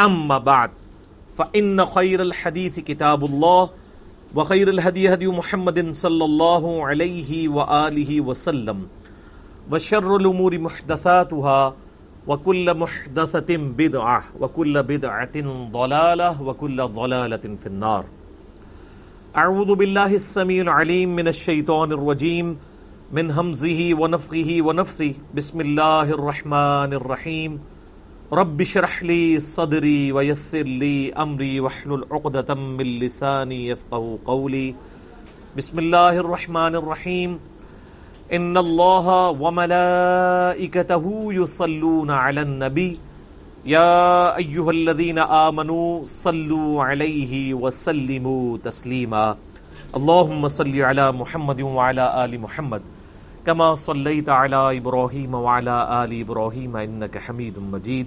أما بعد فإن خير الحديث كتاب الله وخير الهدي هدي محمد صلى الله عليه وآله وسلم وشر الأمور محدثاتها وكل محدثة بدعة وكل بدعة ضلالة وكل ضلالة في النار. أعوذ بالله السميع العليم من الشيطان الرجيم من همزه ونفخه ونفثه بسم الله الرحمن الرحيم. رب اشرح لي صدري ويسر لي أمري واحلل عقدة من لساني يفقهوا قولي. بسم الله الرحمن الرحيم. إن الله وملائكته يصلون على النبي. يا أيها الذين آمنوا صلوا عليه وسلموا تسليما. اللهم صل على محمد وعلى آل محمد. كما صليت على إبراهيم وعلى آل إبراهيم إنك حميد مجيد.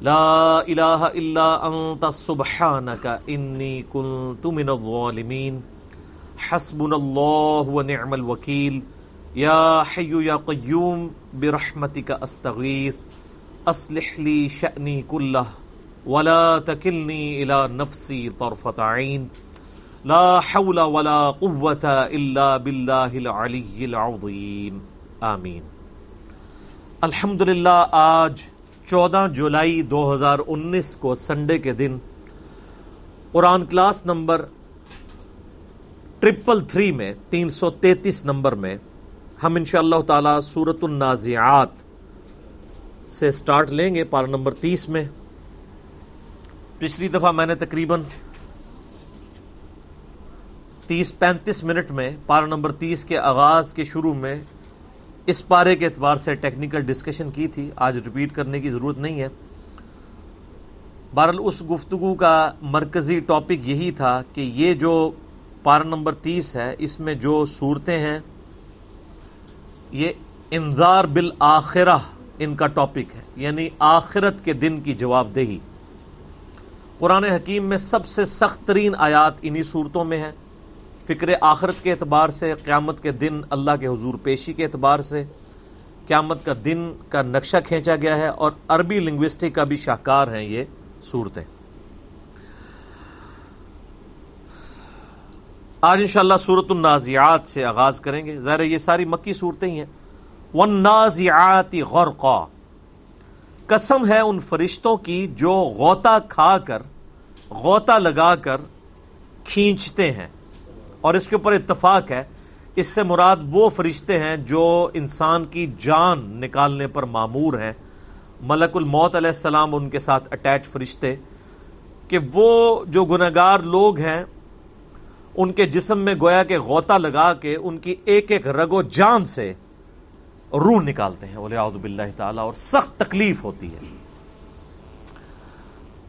لا إله إلا أنت، سبحانك إني كنت من الظالمين. حسبنا الله ونعم الوكيل. يا حي يا قيوم، برحمتك أستغيث. أصلح لي شأني كله، ولا تكلني إلى نفسي طرفة عين. لا حول ولا قوة إلا بالله العلي العظيم. آمين. الحمدللہ آج چودہ جولائی دو ہزار انیس کو سنڈے کے دن Quran class number triple three میں تین سو تینتیس نمبر میں ہم انشاءاللہ تعالی سورت النازعات سے سٹارٹ لیں گے پارا نمبر تیس میں۔ پچھلی دفعہ میں نے تقریباً تیس پینتیس منٹ میں پارا نمبر تیس کے آغاز کے شروع میں اس پارے کے اعتبار سے ٹیکنیکل ڈسکشن کی تھی۔ آج ریپیٹ کرنے کی ضرورت نہیں ہے۔ بہرحال اس گفتگو کا مرکزی ٹاپک یہی تھا کہ یہ جو پارا نمبر تیس ہے، اس میں جو صورتیں ہیں، یہ انذار بالآخرہ ان کا ٹاپک ہے۔ یعنی آخرت کے دن کی جواب دہی۔ قرآن حکیم میں سب سے سخت ترین آیات انہی صورتوں میں ہیں۔ فکر آخرت کے اعتبار سے، قیامت کے دن اللہ کے حضور پیشی کے اعتبار سے، قیامت کا دن کا نقشہ کھینچا گیا ہے اور عربی لنگوسٹک کا بھی شاہکار ہیں یہ صورتیں۔ آج انشاءاللہ سورت النازعات سے آغاز کریں گے۔ ظاہر یہ ساری مکی صورتیں ہی ہیں۔ والنازعات غرقا۔ قسم ہے ان فرشتوں کی جو غوطہ کھا کر، غوطہ لگا کر کھینچتے ہیں۔ اور اس کے اوپر اتفاق ہے، اس سے مراد وہ فرشتے ہیں جو انسان کی جان نکالنے پر معمور ہیں۔ ملک الموت علیہ السلام ان کے ساتھ اٹیچ فرشتے کہ وہ جو گناگار لوگ ہیں، ان کے جسم میں گویا کے غوطہ لگا کے ان کی ایک ایک رگ و جان سے روح نکالتے ہیں۔ بولے آزب تعالیٰ اور سخت تکلیف ہوتی ہے۔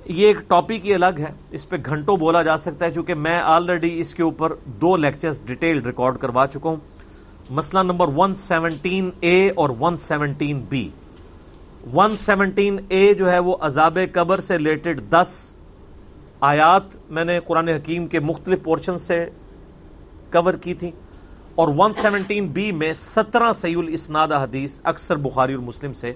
یہ ایک ٹاپک ہی الگ ہے۔ اس پہ گھنٹوں بولا جا سکتا ہے چونکہ میں آلریڈی اس کے اوپر دو لیکچرز ڈیٹیل ریکارڈ کروا چکا ہوں۔ مسئلہ نمبر 117 اے اور 117 بی 117 اے جو ہے وہ عذاب قبر سے ریلیٹڈ دس آیات میں نے قرآن حکیم کے مختلف پورشن سے کور کی تھی اور 117 بی میں سترہ سیول الاسناد حدیث اکثر بخاری اور مسلم سے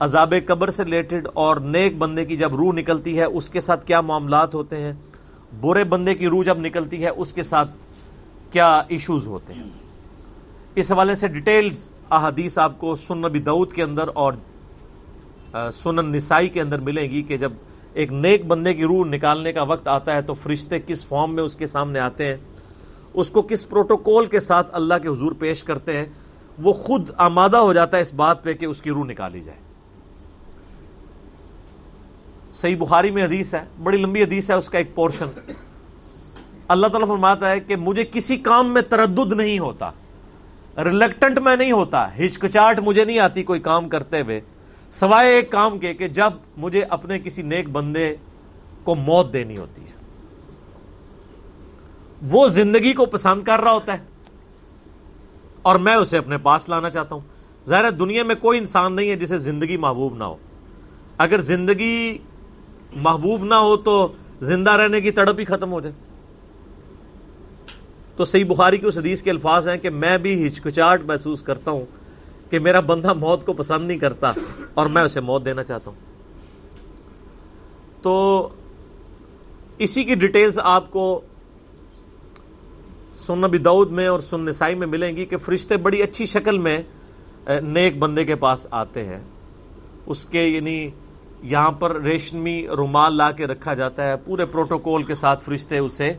عذاب قبر سے ریلیٹڈ اور نیک بندے کی جب روح نکلتی ہے، اس کے ساتھ کیا معاملات ہوتے ہیں؟ برے بندے کی روح جب نکلتی ہے، اس کے ساتھ کیا ایشوز ہوتے ہیں؟ اس حوالے سے ڈیٹیل احادیث آپ کو سن نبی دعود کے اندر اور سنن نسائی کے اندر ملیں گی کہ جب ایک نیک بندے کی روح نکالنے کا وقت آتا ہے تو فرشتے کس فارم میں اس کے سامنے آتے ہیں؟ اس کو کس پروٹوکول کے ساتھ اللہ کے حضور پیش کرتے ہیں؟ وہ خود آمادہ ہو جاتا ہے اس بات پہ کہ اس کی روح نکالی جائے۔ صحیح بخاری میں حدیث ہے، بڑی لمبی حدیث ہے، اس کا ایک پورشن اللہ تعالیٰ فرماتا ہے کہ مجھے کسی کام میں تردد نہیں ہوتا ریلیکٹنٹ میں نہیں ہوتا ہچکچاٹ مجھے نہیں آتی کوئی کام کرتے ہوئے، سوائے ایک کام کے کہ جب مجھے اپنے کسی نیک بندے کو موت دینی ہوتی ہے۔ وہ زندگی کو پسند کر رہا ہوتا ہے، اور میں اسے اپنے پاس لانا چاہتا ہوں۔ ظاہر دنیا میں کوئی انسان نہیں ہے جسے زندگی محبوب نہ ہو۔ اگر زندگی محبوب نہ ہو تو زندہ رہنے کی تڑپ ہی ختم ہو جائے۔ تو صحیح بخاری کی اس حدیث کے الفاظ ہیں کہ میں بھی ہچکچاہٹ محسوس کرتا ہوں کہ میرا بندہ موت کو پسند نہیں کرتا اور میں اسے موت دینا چاہتا ہوں۔ تو اسی کی ڈیٹیلز آپ کو سن نبی دعود میں اور سن نسائی میں ملیں گی کہ فرشتے بڑی اچھی شکل میں نیک بندے کے پاس آتے ہیں۔ اس کے یعنی یہاں پر ریشمی رومال لا کے رکھا جاتا ہے، پورے پروٹوکول کے ساتھ فرشتے اسے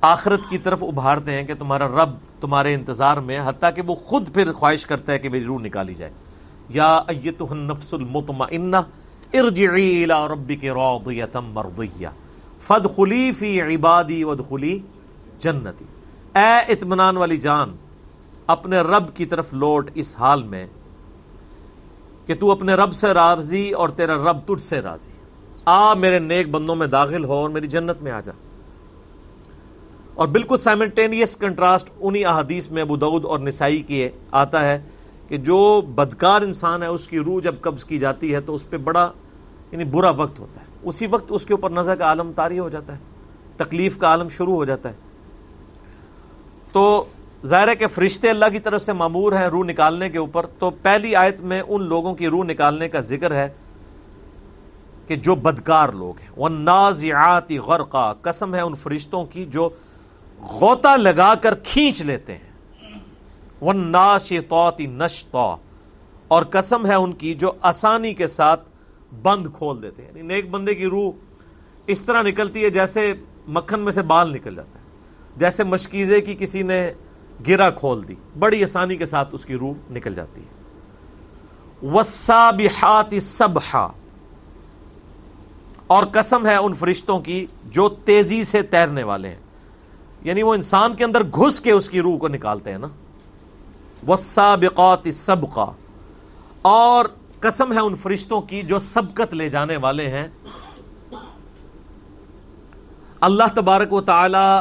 آخرت کی طرف ابھارتے ہیں کہ تمہارا رب تمہارے انتظار میں حتیٰ کہ وہ خود پھر خواہش کرتا ہے کہ میری روح نکالی جائے۔ یا ایتہ النفس المطمئنہ، ارجعی الى ربک راضیتا مرضیہ۔ فادخلی فی عبادی وادخلی جنتی۔ اے اطمینان والی جان، اپنے رب کی طرف لوٹ اس حال میں کہ تو اپنے رب سے راضی اور تیرا رب تجھ سے راضی۔ آ میرے نیک بندوں میں داخل ہو اور میری جنت میں آ جا۔ اور بالکل سائمنٹینیس کنٹراسٹ انہی احادیث میں ابو دعود اور نسائی کی آتا ہے کہ جو بدکار انسان ہے، اس کی روح جب قبض کی جاتی ہے تو اس پہ بڑا یعنی برا وقت ہوتا ہے۔ اسی وقت اس کے اوپر نظر کا عالم تاری ہو جاتا ہے، تکلیف کا عالم شروع ہو جاتا ہے۔ تو ظاہر ہے کہ فرشتے اللہ کی طرف سے معمور ہیں روح نکالنے کے اوپر، تو پہلی آیت میں ان لوگوں کی روح نکالنے کا ذکر ہے کہ جو بدکار لوگ ہیں۔ وہ نازیاتی غرقہ قسم ہے ان فرشتوں کی جو غوطہ لگا کر کھینچ لیتے ہیں۔ وہ ناشطوتی نشتا اور قسم ہے ان کی جو آسانی کے ساتھ بند کھول دیتے ہیں۔ یعنی نیک بندے کی روح اس طرح نکلتی ہے جیسے مکھن میں سے بال نکل جاتا ہے، جیسے مشکیزے کی کسی نے گرا کھول دی، بڑی آسانی کے ساتھ اس کی روح نکل جاتی ہے۔ وسابحات سبحا۔ اور قسم ہے ان فرشتوں کی جو تیزی سے تیرنے والے ہیں۔ یعنی وہ انسان کے اندر گھس کے اس کی روح کو نکالتے ہیں نا۔ وسابقات سبقا۔ اور قسم ہے ان فرشتوں کی جو سبقت لے جانے والے ہیں۔ اللہ تبارک و تعالی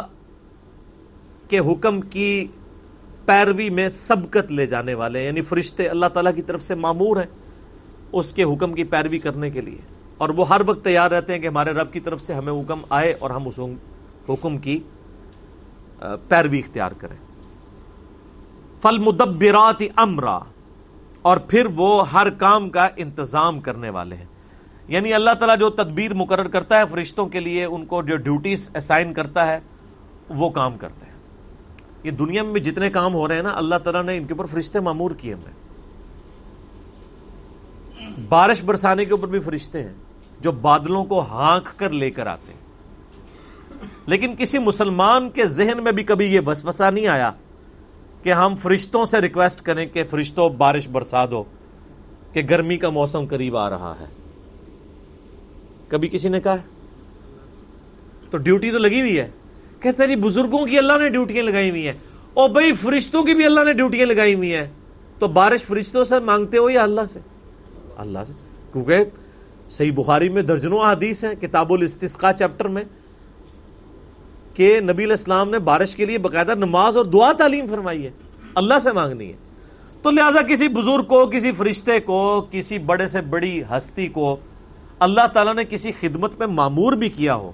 کے حکم کی پیروی میں سبقت لے جانے والے یعنی فرشتے اللہ تعالیٰ کی طرف سے معمور ہیں اس کے حکم کی پیروی کرنے کے لیے۔ اور وہ ہر وقت تیار رہتے ہیں کہ ہمارے رب کی طرف سے ہمیں حکم آئے اور ہم اس حکم کی پیروی اختیار کریں۔ فل مدبرات امرا، اور پھر وہ ہر کام کا انتظام کرنے والے ہیں۔ یعنی اللہ تعالیٰ جو تدبیر مقرر کرتا ہے فرشتوں کے لیے، ان کو جو ڈیوٹیز اسائن کرتا ہے، وہ کام کرتے ہیں۔ یہ دنیا میں جتنے کام ہو رہے ہیں نا، اللہ تعالیٰ نے ان کے اوپر فرشتے معمور کیے ہیں۔ بارش برسانے کے اوپر بھی فرشتے ہیں، جو بادلوں کو ہانک کر لے کر آتے ہیں۔ لیکن کسی مسلمان کے ذہن میں بھی کبھی یہ وسوسہ نہیں آیا کہ ہم فرشتوں سے ریکویسٹ کریں کہ فرشتوں بارش برسا دو، کہ گرمی کا موسم قریب آ رہا ہے۔ کبھی کسی نے کہا؟ تو ڈیوٹی تو لگی ہوئی ہے۔ کہتے ہیں جی بزرگوں کی اللہ نے ڈیوٹیاں لگائی ہوئی ہیں، اور بھائی فرشتوں کی بھی اللہ نے ڈیوٹیاں لگائی ہوئی ہیں۔ تو بارش فرشتوں سے مانگتے ہو یا اللہ سے؟ اللہ سے۔ کیونکہ صحیح بخاری میں درجنوں حدیث ہیں، کتاب الاستسقا چیپٹر میں، کہ نبی الاسلام نے بارش کے لیے باقاعدہ نماز اور دعا تعلیم فرمائی ہے، اللہ سے مانگنی ہے۔ تو لہذا کسی بزرگ کو، کسی فرشتے کو، کسی بڑے سے بڑی ہستی کو اللہ تعالیٰ نے کسی خدمت میں معمور بھی کیا ہو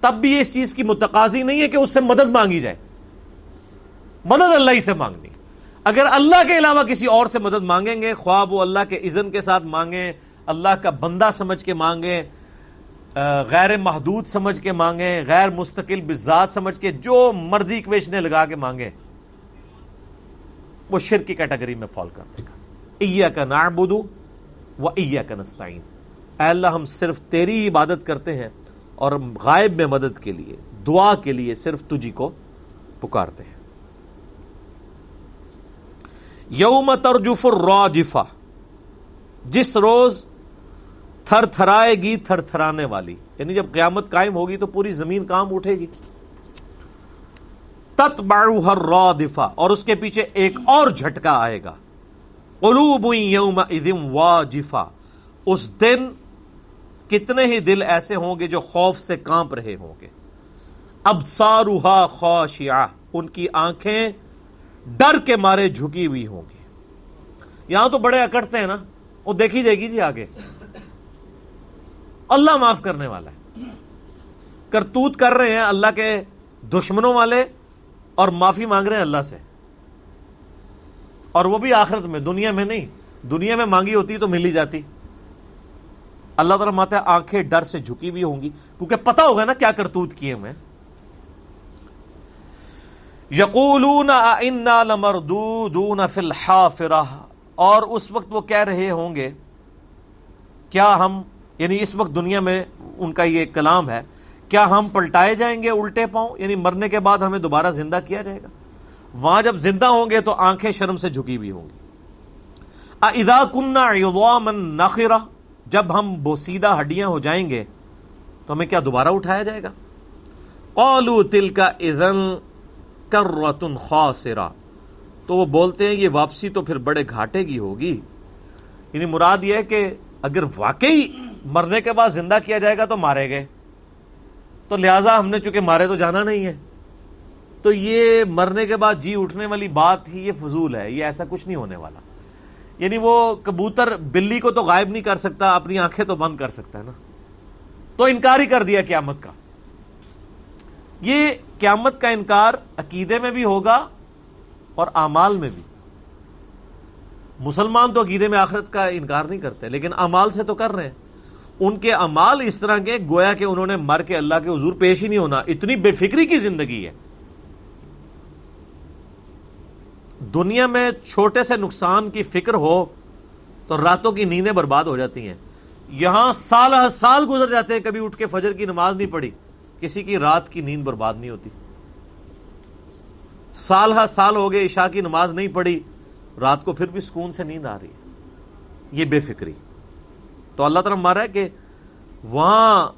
تب بھی اس چیز کی متقاضی نہیں ہے کہ اس سے مدد مانگی جائے۔ مدد اللہ ہی سے مانگنی۔ اگر اللہ کے علاوہ کسی اور سے مدد مانگیں گے، خواب وہ اللہ کے اذن کے ساتھ مانگیں، اللہ کا بندہ سمجھ کے مانگیں غیر محدود سمجھ کے مانگیں، غیر مستقل بزاد سمجھ کے جو مرضی کویشنے لگا کے مانگیں، وہ شر کی کیٹیگری میں فال کر دے گا۔ کا نعبدو و ایا کا نستعین۔ اے اللہ، ہم صرف تیری عبادت کرتے ہیں۔ اور غائب میں مدد کے لیے، دعا کے لیے صرف تجھی کو پکارتے ہیں۔ یوم ترجف الراجفہ جس روز تھر تھرائے گی تھر تھرانے والی یعنی جب قیامت قائم ہوگی تو پوری زمین کام اٹھے گی۔ تت ہر را دفا اور اس کے پیچھے ایک اور جھٹکا آئے گا۔ قلوب یوم ادم وا جفا اس دن کتنے ہی دل ایسے ہوں گے جو خوف سے کانپ رہے ہوں گے۔ اب ساروہا خوشیا ان کی آنکھیں ڈر کے مارے جھکی ہوئی ہوں گی۔ یہاں تو بڑے اکڑتے ہیں نا، وہ دیکھی جائے گی جی آگے۔ اللہ معاف کرنے والا ہے۔ کرتوت کر رہے ہیں اللہ کے دشمنوں والے اور معافی مانگ رہے ہیں اللہ سے۔ اور وہ بھی آخرت میں، دنیا میں نہیں، دنیا میں مانگی ہوتی تو مل ہی جاتی۔ اللہ تعالیٰ ماتا آنکھیں ڈر سے جھکی ہوئی ہوں گی۔ کیونکہ پتا ہوگا نا کیا کرتوت کیے میں یقولون لمردودون فی الحافرہ۔ اور اس وقت وہ کہہ رہے ہوں گے، کیا ہم یعنی اس وقت دنیا میں ان کا یہ کلام ہے، کیا ہم پلٹائے جائیں گے الٹے پاؤں؟ یعنی مرنے کے بعد ہمیں دوبارہ زندہ کیا جائے گا؟ وہاں جب زندہ ہوں گے تو آنکھیں شرم سے جھکی ہوئی ہوں گی۔ ادا کنہ نخرا جب ہم بوسیدہ ہڈیاں ہو جائیں گے تو ہمیں کیا دوبارہ اٹھایا جائے گا؟ قالو تل کا ازن کر رتن تو وہ بولتے ہیں، یہ واپسی تو پھر بڑے گھاٹے کی ہوگی۔ یعنی مراد یہ ہے کہ اگر واقعی مرنے کے بعد زندہ کیا جائے گا تو مارے گئے۔ تو لہذا ہم نے چونکہ مارے تو جانا نہیں ہے۔ تو یہ مرنے کے بعد جی اٹھنے والی بات ہی، یہ فضول ہے، یہ ایسا کچھ نہیں ہونے والا۔ یعنی وہ کبوتر بلی کو تو غائب نہیں کر سکتا، اپنی آنکھیں تو بند کر سکتا ہے نا۔ تو انکار ہی کر دیا قیامت کا۔ یہ قیامت کا انکار عقیدے میں بھی ہوگا اور اعمال میں بھی۔ مسلمان تو عقیدے میں آخرت کا انکار نہیں کرتے، لیکن امال سے تو کر رہے ہیں۔ ان کے امال اس طرح کے، گویا کہ انہوں نے مر کے اللہ کے حضور پیش ہی نہیں ہونا۔ اتنی بے فکری کی زندگی ہے۔ دنیا میں چھوٹے سے نقصان کی فکر ہو تو راتوں کی نیندیں برباد ہو جاتی ہیں۔ یہاں سال ہر سال گزر جاتے ہیں، کبھی اٹھ کے فجر کی نماز نہیں پڑی کسی کی رات کی نیند برباد نہیں ہوتی۔ سال ہر سال ہو گئے، عشاء کی نماز نہیں پڑی رات کو پھر بھی سکون سے نیند آ رہی ہے۔ یہ بے فکری۔ تو اللہ تعالیٰ مارا ہے کہ وہاں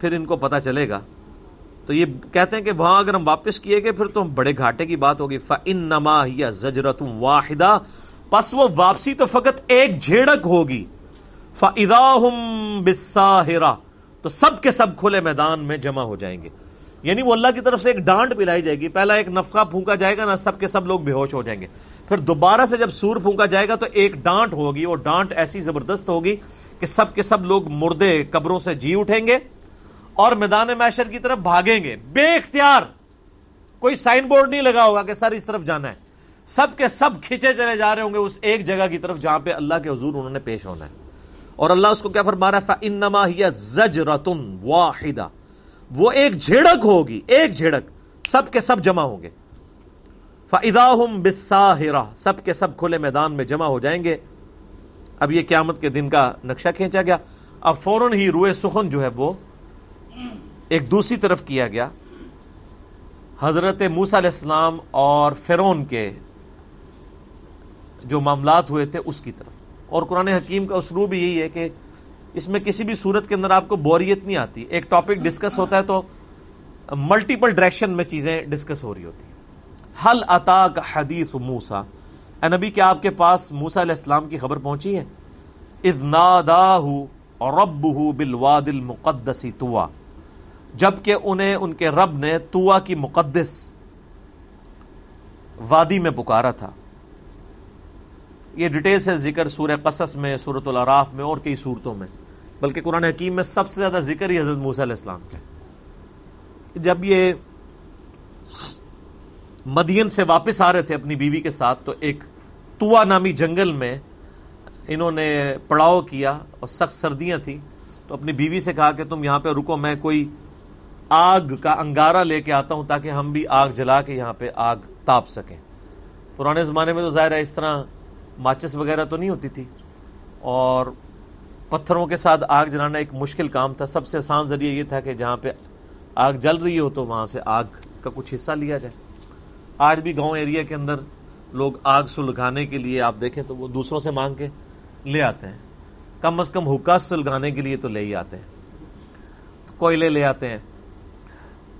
پھر ان کو پتا چلے گا تو یہ کہتے ہیں کہ وہاں اگر ہم واپس کیے گئے، پھر تو بڑے گھاٹے کی بات ہوگی۔ فن نما زجرت واحدہ پس وہ واپسی تو فقط ایک جھیڑک ہوگی۔ فدا بساہرا تو سب کے سب کھلے میدان میں جمع ہو جائیں گے۔ یعنی وہ اللہ کی طرف سے ایک ڈانٹ پلائی جائے گی۔ پہلا ایک نفقہ پھونکا جائے گا نا سب کے سب لوگ بے ہوش ہو جائیں گے۔ پھر دوبارہ سے جب سور پھونکا جائے گا، تو ایک ڈانٹ ہوگی۔ وہ ڈانٹ ایسی زبردست ہوگی کہ سب کے سب لوگ مردے قبروں سے جی اٹھیں گے۔ اور میدان میشر کی طرف بھاگیں گے۔ بے اختیار۔ کوئی سائن بورڈ نہیں لگا ہوگا کہ سر اس طرف جانا ہے۔ سب کے سب کھینچے چلے جا رہے ہوں گے اس ایک جگہ کی طرف جہاں پہ اللہ کے حضور انہوں نے پیش ہونا ہے۔ اور اللہ اس کو کیا فرما رہا ہے؟ انما ہی زج رتن واحدہ وہ ایک جھڑک ہوگی، ایک جھڑک۔ سب کے سب جمع ہوں گے۔ بساہرا سب کے سب کھلے میدان میں جمع ہو جائیں گے۔ اب یہ قیامت کے دن کا نقشہ کھینچا گیا۔ اب فوراً ہی روئے سخن جو ہے وہ ایک دوسری طرف کیا گیا۔ حضرت موسا علیہ السلام اور فرون کے جو معاملات ہوئے تھے اس کی طرف۔ اور قرآن حکیم کا اسلوب یہی ہے کہ اس میں کسی بھی صورت کے اندر آپ کو بوریت نہیں آتی۔ ایک ٹاپک ڈسکس ہوتا ہے تو ملٹیپل ڈائریکشن میں چیزیں ڈسکس ہو رہی ہوتی حل اتا کا حدیث موسا اے نبی، کیا آپ کے پاس موسا علیہ السلام کی خبر پہنچی ہے؟ رب بلواد المقدسی توا جبکہ انہیں ان کے رب نے توا کی مقدس وادی میں پکارا تھا۔ یہ ڈیٹیل سے ذکر سورہ قصص میں سورت العراف میں اور کئی صورتوں میں، بلکہ قرآن حکیم میں سب سے زیادہ ذکر ہی حضرت موسیٰ علیہ السلام کے۔ جب یہ مدین سے واپس آ رہے تھے اپنی بیوی کے ساتھ، تو ایک توا نامی جنگل میں انہوں نے پڑاؤ کیا اور سخت سردیاں تھیں۔ تو اپنی بیوی سے کہا کہ تم یہاں پہ رکو، میں کوئی آگ کا انگارہ لے کے آتا ہوں تاکہ ہم بھی آگ جلا کے یہاں پہ آگ تاپ سکیں۔ پرانے زمانے میں تو ظاہر ہے اس طرح ماچس وغیرہ تو نہیں ہوتی تھی۔ اور پتھروں کے ساتھ آگ جلانا ایک مشکل کام تھا۔ سب سے آسان ذریعہ یہ تھا کہ جہاں پہ آگ جل رہی ہو تو وہاں سے آگ کا کچھ حصہ لیا جائے۔ آج بھی گاؤں ایریا کے اندر لوگ آگ سلگانے کے لیے آپ دیکھیں تو وہ دوسروں سے مانگ کے لے آتے ہیں۔ کم از کم حکا سلگانے کے لیے تو لے ہی آتے ہیں۔ کوئلے لے آتے ہیں۔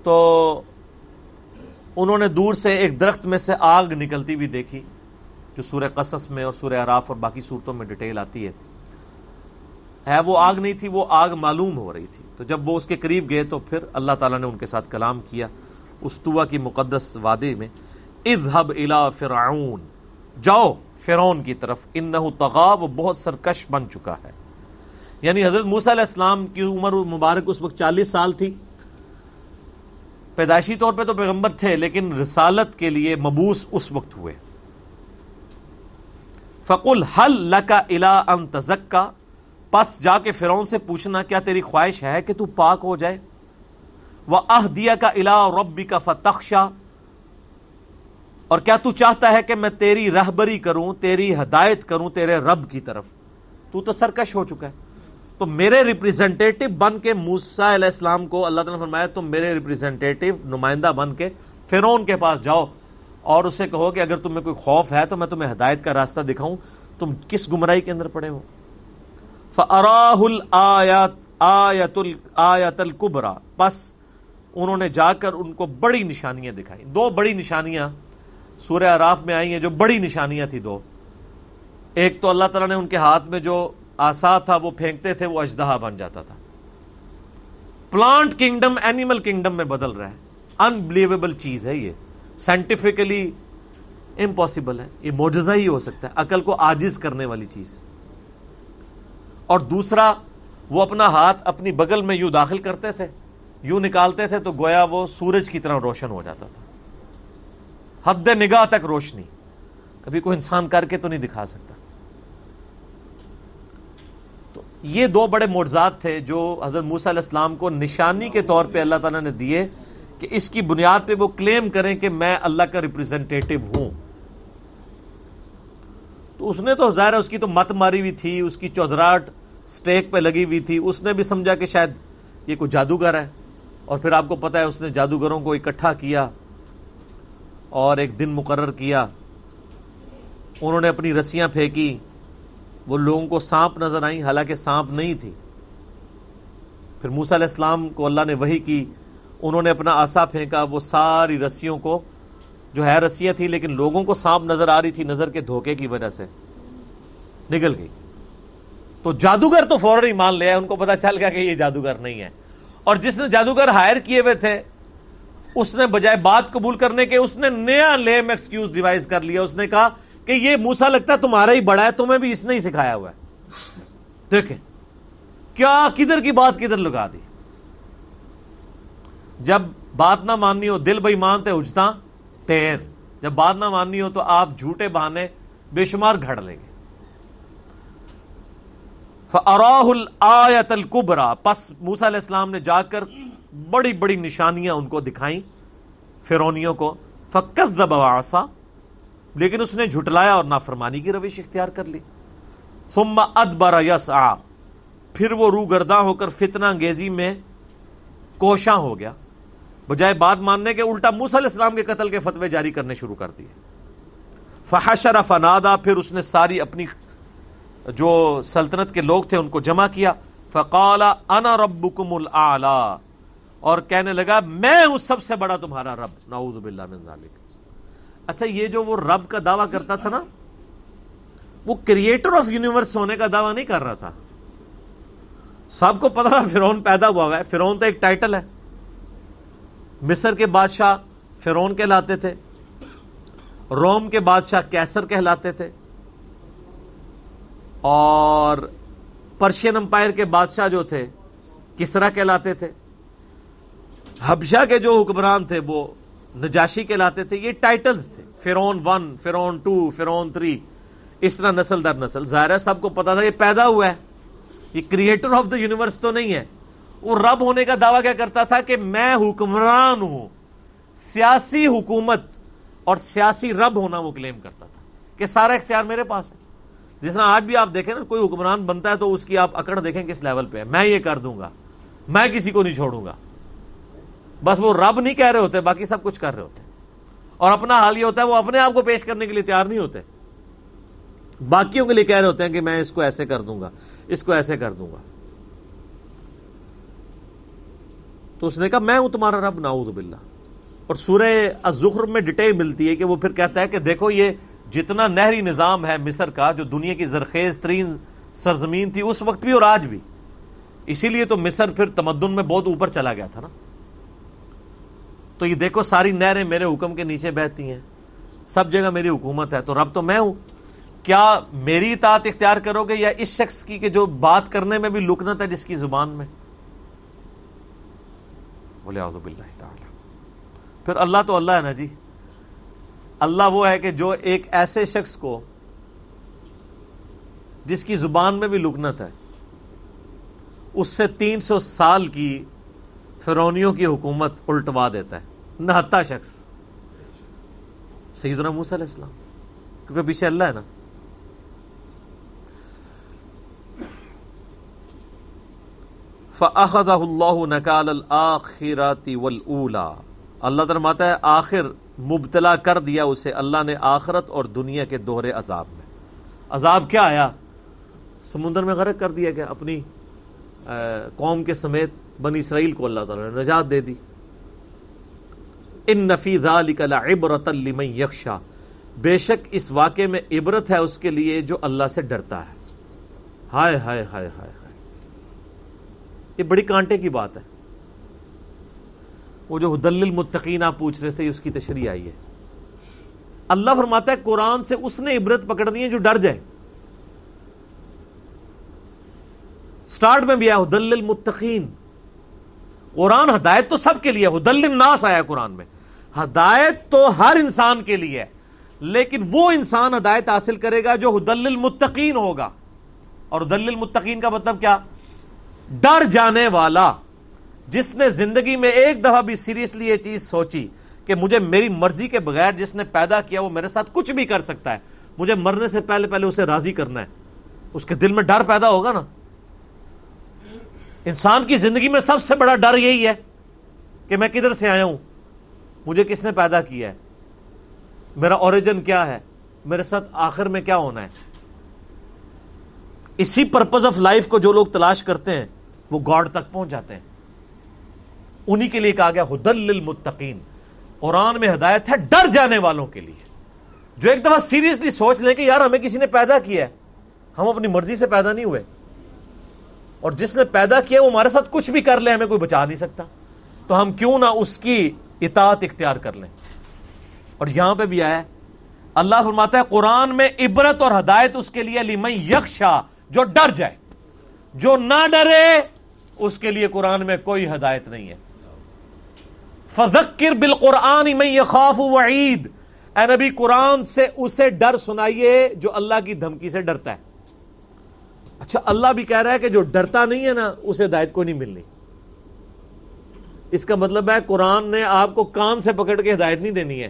تو انہوں نے دور سے ایک درخت میں سے آگ نکلتی ہوئی دیکھی، جو سورہ قصص میں اور سورہ عراف اور باقی صورتوں میں ڈیٹیل آتی ہے۔ ہے وہ آگ نہیں تھی، وہ آگ معلوم ہو رہی تھی۔ تو جب وہ اس کے قریب گئے تو پھر اللہ تعالیٰ نے ان کے ساتھ کلام کیا استوا کی مقدس وادی میں اذهب الى فرعون۔ جاؤ فرعون کی طرف، انہو تغا وہ بہت سرکش بن چکا ہے۔ یعنی حضرت موسیٰ علیہ السلام کی عمر مبارک اس وقت چالیس سال تھی۔ پیدائشی طور پہ تو پیغمبر تھے، لیکن رسالت کے لیے مبوس اس وقت ہوئے۔ فقل حل لکا الا ان تزکا پس جا کے فرعون سے پوچھنا، کیا تیری خواہش ہے کہ تو پاک ہو جائے؟ وہ اہ دیا کا الا ربی کا فتخشا اور کیا تو چاہتا ہے کہ میں تیری رہبری کروں، تیری ہدایت کروں، تیرے رب کی طرف؟ تو تو سرکش ہو چکا ہے۔ تو میرے ریپرزینٹیٹو بن کے موسا علیہ السلام کو اللہ تعالیٰ نے فرمایا، تم میرے ریپرزینٹیٹو نمائندہ بن کے فرون کے پاس جاؤ اور اسے کہو کہ اگر تمہیں کوئی خوف ہے تو میں تمہیں ہدایت کا راستہ دکھاؤں۔ تم کس گمراہی کے اندر پڑے ہو؟ فراہ آیت آیت القبرا بس انہوں نے جا کر ان کو بڑی نشانیاں دکھائی۔ دو بڑی نشانیاں سورہ عراف میں آئی ہیں جو بڑی نشانیاں تھی دو۔ ایک تو اللہ تعالیٰ نے ان کے ہاتھ میں جو آسا تھا، وہ پھینکتے تھے، وہ اجدہا بن جاتا تھا۔ پلانٹ کنگڈم اینیمل کنگڈم میں بدل رہا ہے۔ انبلیویبل چیز ہے یہ۔ سائنٹیفکلی امپاسبل ہے۔ یہ موجزہ ہی ہو سکتا ہے۔ عقل کو آجز کرنے والی چیز۔ اور دوسرا، وہ اپنا ہاتھ اپنی بغل میں یوں داخل کرتے تھے، یوں نکالتے تھے تو گویا وہ سورج کی طرح روشن ہو جاتا تھا۔ حد نگاہ تک روشنی۔ کبھی کوئی انسان کر کے تو نہیں دکھا سکتا تو یہ دو بڑے معجزات تھے جو حضرت موسیٰ علیہ السلام کو نشانی کے طور پہ اللہ تعالیٰ نے دیے کہ اس کی بنیاد پہ وہ کلیم کریں کہ میں اللہ کا ریپرزینٹیٹو ہوں۔ تو اس نے تو ظاہر اس کی تو مت ماری ہوئی تھی، اس کی چودراہٹ سٹیک پہ لگی ہوئی تھی۔ اس نے بھی سمجھا کہ شاید یہ کوئی جادوگر ہے۔ اور پھر آپ کو پتا ہے اس نے جادوگروں کو اکٹھا کیا اور ایک دن مقرر کیا۔ انہوں نے اپنی رسیاں پھینکی۔ وہ لوگوں کو سانپ نظر آئی حالانکہ سانپ نہیں تھی۔ پھر موسا علیہ السلام کو اللہ نے وہی کی، انہوں نے اپنا آسا پھینکا، وہ ساری رسیوں کو، جو ہے رسیاں تھی لیکن لوگوں کو سانپ نظر آ رہی تھی نظر کے دھوکے کی وجہ سے۔ نکل گئی۔ تو جادوگر تو فوراً ہی مان لیا ان کو پتا چل گیا کہ یہ جادوگر نہیں ہے اور جس نے جادوگر ہائر کیے ہوئے تھے، اس نے بجائے بات قبول کرنے کے، اس نے نیا لیم ایکسکیوز ڈیوائز کر لیا۔ اس نے کہا کہ یہ موسا لگتا ہے تمہارا ہی بڑا ہے، تمہیں بھی اس نے ہی سکھایا ہوا ہے۔ دیکھیں، کیا کدھر کی بات کدھر لگا دی؟ جب بات نہ ماننی ہو، دل بھائی مانتے اجتا ٹیر جب بات نہ ماننی ہو تو آپ جھوٹے بہانے بے شمار گھڑ لیں گے۔ فراہ الآیت القبرا پس موسا علیہ السلام نے جا کر بڑی بڑی نشانیاں ان کو دکھائیں فرونیوں کو۔ فکس دباسا لیکن اس نے جھٹلایا اور نافرمانی کی روش اختیار کر لی۔ ثم ادبر یس آ پھر وہ رو گرداں ہو کر فتنہ انگیزی میں کوشاں ہو گیا۔ بجائے بات ماننے کے الٹا موسیٰ علیہ السلام کے قتل کے فتوے جاری کرنے شروع کر دیے۔ فحشر فنادا پھر اس نے ساری اپنی جو سلطنت کے لوگ تھے ان کو جمع کیا۔ فقال، انا ربکم الاعلی۔ اور کہنے لگا، میں ہوں سب سے بڑا تمہارا رب۔ نعوذ باللہ من ذالک۔ اچھا یہ جو وہ رب کا دعویٰ کرتا تھا نا، وہ کریٹر آف یونیورس ہونے کا دعویٰ نہیں کر رہا تھا۔ سب کو پتا تھا فرون پیدا ہوا ہے۔ فرون تو ایک ٹائٹل ہے۔ مصر کے بادشاہ فرون کہلاتے تھے۔ روم کے بادشاہ کیسر کہلاتے تھے۔ اور پرشین امپائر کے بادشاہ جو تھے، کسرا کہلاتے تھے۔ حبشہ کے جو حکمران تھے، وہ نجاشی کہلاتے تھے، یہ ٹائٹلز تھے۔ فرون ون فرون ٹو فرون تھری اس طرح نسل در نسل۔ ظاہر ہے سب کو پتا تھا یہ پیدا ہوا ہے۔ یہ کریٹر آف دا یونیورس تو نہیں ہے۔ وہ رب ہونے کا دعویٰ کیا کرتا تھا کہ میں حکمران ہوں۔ سیاسی حکومت اور سیاسی رب ہونا وہ کلیم کرتا تھا کہ سارا اختیار میرے پاس ہے۔ جس طرح آج بھی آپ دیکھیں نا، کوئی حکمران بنتا ہے تو اس کی آپ اکڑ دیکھیں کس لیول پہ ہے۔ میں یہ کر دوں گا۔ میں کسی کو نہیں چھوڑوں گا۔ بس وہ رب نہیں کہہ رہے ہوتے، باقی سب کچھ کر رہے ہوتے۔ اور اپنا حال یہ ہوتا ہے، وہ اپنے آپ کو پیش کرنے کے لیے تیار نہیں ہوتے۔ باقیوں کے لیے کہہ رہے ہوتے ہیں کہ میں اس کو ایسے کر دوں گا، اس کو ایسے کر دوں گا۔ تو اس نے کہا، میں ہوں تمہارا رب ناؤد باللہ۔ اور سورہ الزخر میں ڈیٹیل ملتی ہے کہ وہ پھر کہتا ہے کہ دیکھو، یہ جتنا نہری نظام ہے مصر کا، جو دنیا کی زرخیز ترین سرزمین تھی، اس وقت بھی اور آج بھی۔ اسی لیے تو مصر پھر تمدن میں بہت اوپر چلا گیا تھا نا۔ تو یہ دیکھو ساری نہریں میرے حکم کے نیچے بہتی ہیں۔ سب جگہ میری حکومت ہے، تو رب تو میں ہوں۔ کیا میری اطاعت اختیار کرو گے یا اس شخص کی کہ جو بات کرنے میں بھی لکنت ہے جس کی زبان میں؟ بولے آزب اللہ تعالی۔ پھر اللہ تو اللہ ہے نا جی۔ اللہ وہ ہے کہ جو ایک ایسے شخص کو جس کی زبان میں بھی لکنت ہے، اس سے تین سو سال کی فرونیوں کی حکومت الٹوا دیتا ہے نہتا شخص۔ سیدنا موسیٰ علیہ السلام، کیونکہ پیچھے اللہ ہے نا۔ فَأَخَذَهُ اللَّهُ نَكَالَ الْآخِرَاتِ وَالْأُولَى۔ اللہ درماتا ہے، آخر مبتلا کر دیا اسے اللہ نے آخرت اور دنیا کے دوہرے عذاب میں۔ عذاب کیا آیا؟ سمندر میں غرق کر دیا گیا اپنی قوم کے سمیت بنی اسرائیل کو اللہ تعالی نے نجات دے دی۔ ان نفی عبرت لمن یکشا بے شک اس واقعے میں عبرت ہے اس کے لیے جو اللہ سے ڈرتا ہے۔ ہائے ہائے ہائے ہائے ہائے۔ یہ بڑی کانٹے کی بات ہے۔ وہ جو حدل المتقین آپ پوچھ رہے تھے اس کی تشریح آئی ہے۔ اللہ فرماتا ہے، قرآن سے اس نے عبرت پکڑنی ہے جو ڈر جائے۔ سٹارٹ میں بھی آیا حدل المتقین۔ قرآن ہدایت تو سب کے لیے حدل الناس آیا قرآن میں۔ ہدایت تو ہر انسان کے لیے لیکن وہ انسان ہدایت حاصل کرے گا جو حدل المتقین ہوگا۔ اور حدل المتقین کا مطلب کیا؟ ڈر جانے والا۔ جس نے زندگی میں ایک دفعہ بھی سیریسلی یہ چیز سوچی کہ مجھے میری مرضی کے بغیر جس نے پیدا کیا وہ میرے ساتھ کچھ بھی کر سکتا ہے۔ مجھے مرنے سے پہلے پہلے اسے راضی کرنا ہے۔ اس کے دل میں ڈر پیدا ہوگا نا۔ انسان کی زندگی میں سب سے بڑا ڈر یہی ہے کہ میں کدھر سے آیا ہوں؟ مجھے کس نے پیدا کیا ہے؟ میرا اوریجن کیا ہے؟ میرے ساتھ آخر میں کیا ہونا ہے؟ اسی پرپز آف لائف کو جو لوگ تلاش کرتے ہیں، وہ گاڈ تک پہنچ جاتے ہیں۔ انہی کے لیے کہا گیا حدل للمتقین۔ قرآن میں ہدایت ہے ڈر جانے والوں کے لیے۔ جو ایک دفعہ سیریسلی سوچ لیں کہ یار ہمیں کسی نے پیدا کیا ہے، ہم اپنی مرضی سے پیدا نہیں ہوئے۔ اور جس نے پیدا کیا وہ ہمارے ساتھ کچھ بھی کر لے، ہمیں کوئی بچا نہیں سکتا۔ تو ہم کیوں نہ اس کی اطاعت اختیار کر لیں۔ اور یہاں پہ بھی آیا اللہ فرماتا ہے، قرآن میں عبرت اور ہدایت اس کے لیے لیمن یکشا جو ڈر جائے۔ جو نہ ڈرے، اس کے لیے قرآن میں کوئی ہدایت نہیں ہے۔ فذکر بالقرآن میں خوف وعید۔ اے نبی، قرآن سے اسے ڈر سنائیے جو اللہ کی دھمکی سے ڈرتا ہے۔ اچھا اللہ بھی کہہ رہا ہے کہ جو ڈرتا نہیں ہے نا، اسے ہدایت کو نہیں ملنی۔ اس کا مطلب ہے قرآن نے آپ کو کان سے پکڑ کے ہدایت نہیں دینی ہے۔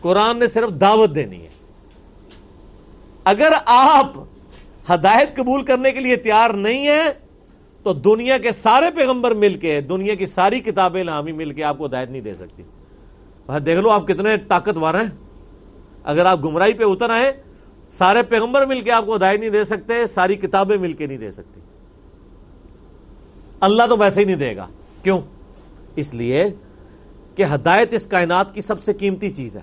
قرآن نے صرف دعوت دینی ہے۔ اگر آپ ہدایت قبول کرنے کے لیے تیار نہیں ہے تو دنیا کے سارے پیغمبر مل کے، دنیا کی ساری کتابیں لامی مل کے آپ کو ہدایت نہیں دے سکتی۔ دیکھ لو آپ کتنے طاقتور ہیں۔ اگر آپ گمراہی پہ اتر آئے سارے پیغمبر مل کے آپ کو ہدایت نہیں دے سکتے، ساری کتابیں مل کے نہیں دے سکتی۔ اللہ تو ویسے ہی نہیں دے گا۔ کیوں؟ اس لیے کہ ہدایت اس کائنات کی سب سے قیمتی چیز ہے۔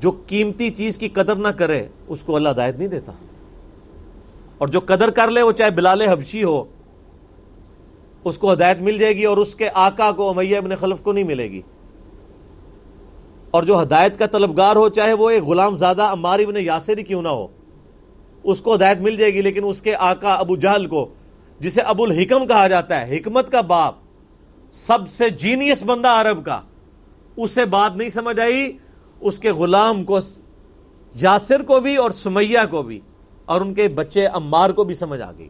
جو قیمتی چیز کی قدر نہ کرے، اس کو اللہ ہدایت نہیں دیتا۔ اور جو قدر کر لے، وہ چاہے بلال حبشی ہو، اس کو ہدایت مل جائے گی اور اس کے آقا کو امیہ ابن خلف کو نہیں ملے گی۔ اور جو ہدایت کا طلبگار ہو، چاہے وہ ایک غلام زادہ امار ابن یاسر ہی کیوں نہ ہو، اس کو ہدایت مل جائے گی، لیکن اس کے آقا ابو جہل کو، جسے ابو الحکم کہا جاتا ہے، حکمت کا باپ، سب سے جینیس بندہ عرب کا، اسے بات نہیں سمجھ آئی، اس کے غلام کو، یاسر کو بھی اور سمیہ کو بھی، اور ان کے بچے امار کو بھی سمجھ آ گئی۔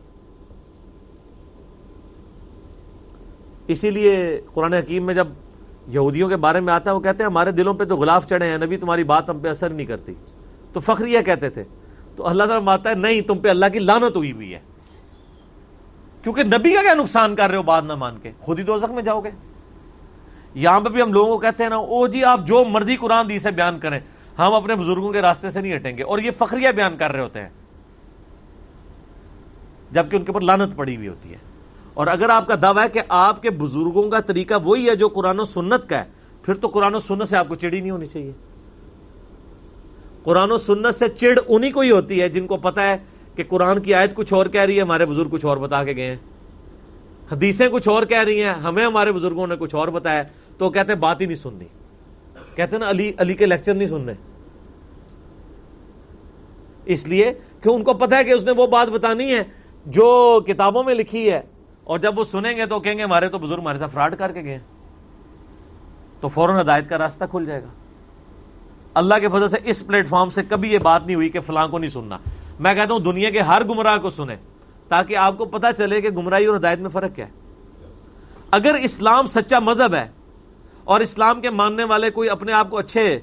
اسی لیے قرآن حکیم میں جب یہودیوں کے بارے میں آتا ہے، وہ کہتے ہیں ہمارے دلوں پہ تو غلاف چڑھے ہیں، نبی تمہاری بات ہم پہ اثر نہیں کرتی۔ تو فخریہ کہتے تھے۔ تو اللہ تعالیٰ ماتا ہے، نہیں، تم پہ اللہ کی لانت ہوئی ہوئی ہے۔ کیونکہ نبی کا کیا نقصان کر رہے ہو بات نہ مان کے؟ خود ہی دوزخ میں جاؤ گے۔ یہاں پہ بھی ہم لوگوں کو کہتے ہیں نا، او جی آپ جو مرضی قرآن دی سے بیان کریں، ہم اپنے بزرگوں کے راستے سے نہیں ہٹیں گے۔ اور یہ فخریہ بیان کر رہے ہوتے ہیں۔ جبکہ ان کے اوپر لانت پڑی ہوئی ہوتی ہے۔ اور اگر آپ کا دعویٰ ہے کہ آپ کے بزرگوں کا طریقہ وہی ہے جو قرآن و سنت کا ہے، پھر تو قرآن و سنت سے آپ کو چڑی نہیں ہونی چاہیے۔ قرآن و سنت سے چڑ انہی کو ہی ہوتی ہے جن کو پتا ہے کہ قرآن کی آیت کچھ اور کہہ رہی ہے، ہمارے بزرگ کچھ اور بتا کے گئے ہیں۔ حدیثیں کچھ اور کہہ رہی ہیں، ہمیں ہمارے بزرگوں نے کچھ اور بتایا، تو کہتے ہیں بات ہی نہیں سننی۔ کہتے ہیں نا، علی علی کے لیکچر نہیں سننے۔ اس لیے کہ ان کو پتا ہے کہ اس نے وہ بات بتانی ہے جو کتابوں میں لکھی ہے۔ اور جب وہ سنیں گے تو کہیں گے ہمارے تو بزرگ ہمارے ساتھ فراڈ کر کے گئے تو فوراً ہدایت کا راستہ کھل جائے گا۔ اللہ کے فضل سے اس پلیٹ فارم سے کبھی یہ بات نہیں ہوئی کہ فلاں کو نہیں سننا۔ میں کہتا ہوں دنیا کے ہر گمراہ کو سنیں تاکہ آپ کو پتا چلے کہ گمراہی اور ہدایت میں فرق کیا ہے۔ اگر اسلام سچا مذہب ہے اور اسلام کے ماننے والے کوئی اپنے آپ کو اچھے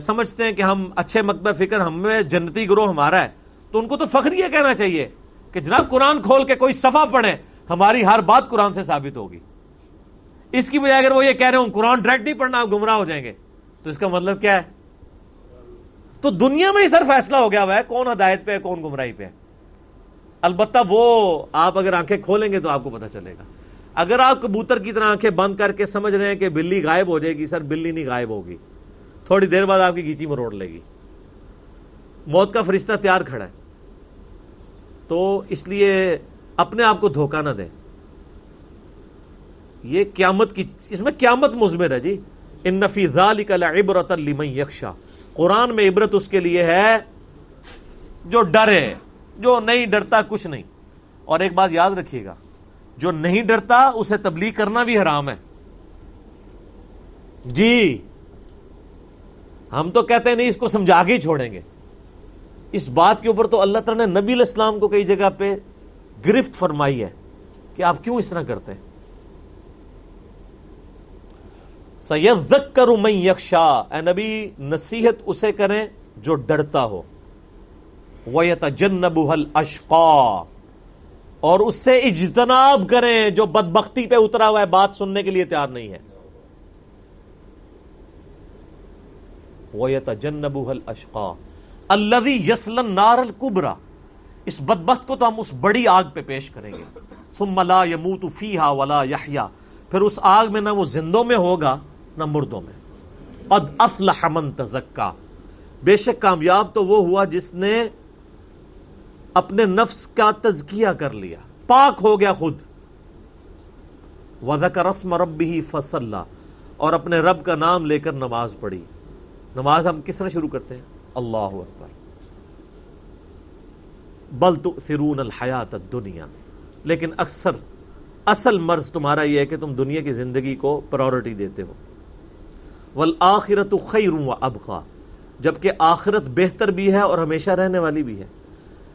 سمجھتے ہیں کہ ہم اچھے مکبہ فکر ہمیں جنتی گروہ ہمارا ہے، تو ان کو تو فخر یہ کہنا چاہیے کہ جناب قرآن کھول کے کوئی صفحہ پڑھے ہماری ہر بات قرآن سے ثابت ہوگی۔ اس کی بجائے اگر وہ یہ کہہ رہے ہوں، قرآن ڈائریکٹ نہیں پڑھنا، آپ گمراہ ہو جائیں گے۔ تو اس کا مطلب کیا ہے؟ تو دنیا میں ہی سر فیصلہ ہو گیا ہوا ہے کون ہدایت پہ ہے، کون گمراہی پہ ہے۔ البتہ وہ آپ اگر آنکھیں کھولیں گے تو آپ کو پتا چلے گا۔ اگر آپ کبوتر کی طرح آنکھیں بند کر کے سمجھ رہے ہیں کہ بلی غائب ہو جائے گی، سر بلی نہیں غائب ہوگی۔ تھوڑی دیر بعد آپ کی گیچی میں لے گی۔ موت کا فرشتہ تیار کھڑا ہے۔ تو اس لیے اپنے آپ کو دھوکہ نہ دیں۔ یہ قیامت کی، اس میں قیامت مزمر ہے جی۔ ان نفی عبرت لمن یکشا قرآن میں عبرت اس کے لیے ہے جو ڈرے، جو نہیں ڈرتا کچھ نہیں۔ اور ایک بات یاد رکھیے گا، جو نہیں ڈرتا اسے تبلیغ کرنا بھی حرام ہے۔ جی ہم تو کہتے ہیں نہیں، اس کو سمجھا کے ہی چھوڑیں گے۔ اس بات کے اوپر تو اللہ تعالیٰ نے نبی الاسلام کو کئی جگہ پہ گرفت فرمائی ہے کہ آپ کیوں اس طرح کرتے ہیں؟ سید کروں میں یکشا اے نبی، نصیحت اسے کریں جو ڈرتا ہو۔ وہ جنب اشقا اور اس سے اجتناب کریں جو بدبختی پہ اترا ہوا ہے، بات سننے کے لیے تیار نہیں ہے۔ وہ جنب اشقا اللہ یسلن نار اس بدبخت کو تو ہم اس بڑی آگ پہ پیش کریں گے۔ ثم لا يموت فیہا ولا یحیا۔ پھر اس آگ میں نہ وہ زندوں میں ہوگا، نہ مردوں میں۔ قد افلح من تزکا۔ بے شک کامیاب تو وہ ہوا جس نے اپنے نفس کا تزکیہ کر لیا۔ پاک ہو گیا خود۔ وذکر اسم ربہ فصلہ اور اپنے رب کا نام لے کر نماز پڑھی۔ نماز ہم کس طرح شروع کرتے ہیں؟ اللہ اکبر۔ بل تؤثرون الحیات الدنیا۔ لیکن اکثر اصل مرض تمہارا یہ ہے کہ تم دنیا کی زندگی کو پرورٹی دیتے ہو۔ والآخرت خیر و ابقا۔ جبکہ آخرت بہتر بھی ہے اور ہمیشہ رہنے والی بھی ہے۔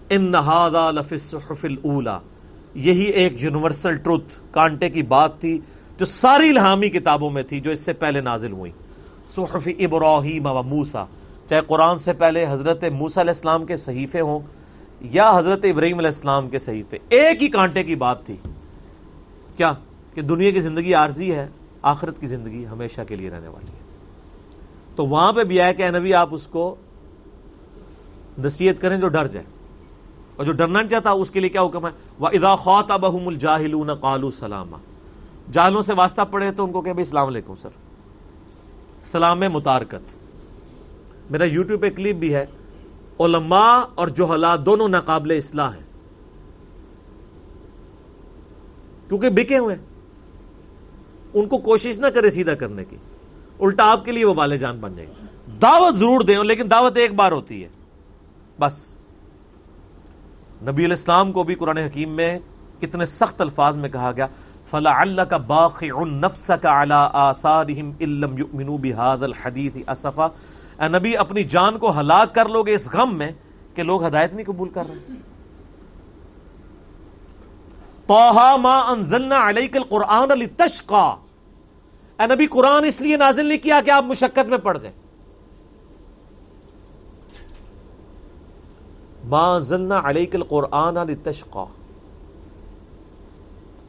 ان نہادا لفی الصحف الاولا یہی ایک یونیورسل ٹروتھ کانٹے کی بات تھی جو ساری الہامی کتابوں میں تھی، جو اس سے پہلے نازل ہوئی۔ صحف ابراہیم و موسا چاہے قرآن سے پہلے حضرت موسا علیہ السلام کے صحیفے ہوں یا حضرت ابراہیم علیہ السلام کے صحیفے۔ ایک ہی کانٹے کی بات تھی۔ کیا؟ کہ دنیا کی زندگی عارضی ہے، آخرت کی زندگی ہمیشہ کے لیے رہنے والی ہے۔ تو وہاں پہ بھی آیا کہ نبی، آپ اس کو نصیحت کریں جو ڈر جائے۔ اور جو ڈرنا نہیں چاہتا، اس کے لیے کیا حکم ہے؟ وہ ادا خوات ابہم الجاہلون قالو سلامہ جاہلوں سے واسطہ پڑے تو ان کو کہ بھائی السلام علیکم سر۔ سلام متارکت۔ میرا یوٹیوب پہ کلپ بھی ہے۔ علماء اور جوہلا دونوں ناقابل اصلاح ہیں۔ کیونکہ بکے ہوئے ان کو کوشش نہ کرے سیدھا کرنے کی۔ الٹا آپ کے لیے وہ والے جان بن جائیں۔ گے دعوت ضرور دیں، لیکن دعوت ایک بار ہوتی ہے۔ بس۔ نبی الاسلام کو بھی قرآن حکیم میں کتنے سخت الفاظ میں کہا گیا فلا اللہ کا باقی الحدیث اے نبی، اپنی جان کو ہلاک کر لو گے اس غم میں کہ لوگ ہدایت نہیں قبول کر رہے۔ توحا ما انزلنا علیک القرآن علی تشقا اے نبی، قرآن اس لیے نازل نہیں کیا کہ آپ مشقت میں پڑ جائیں ماں زلنا علیکل قرآن علی تشقا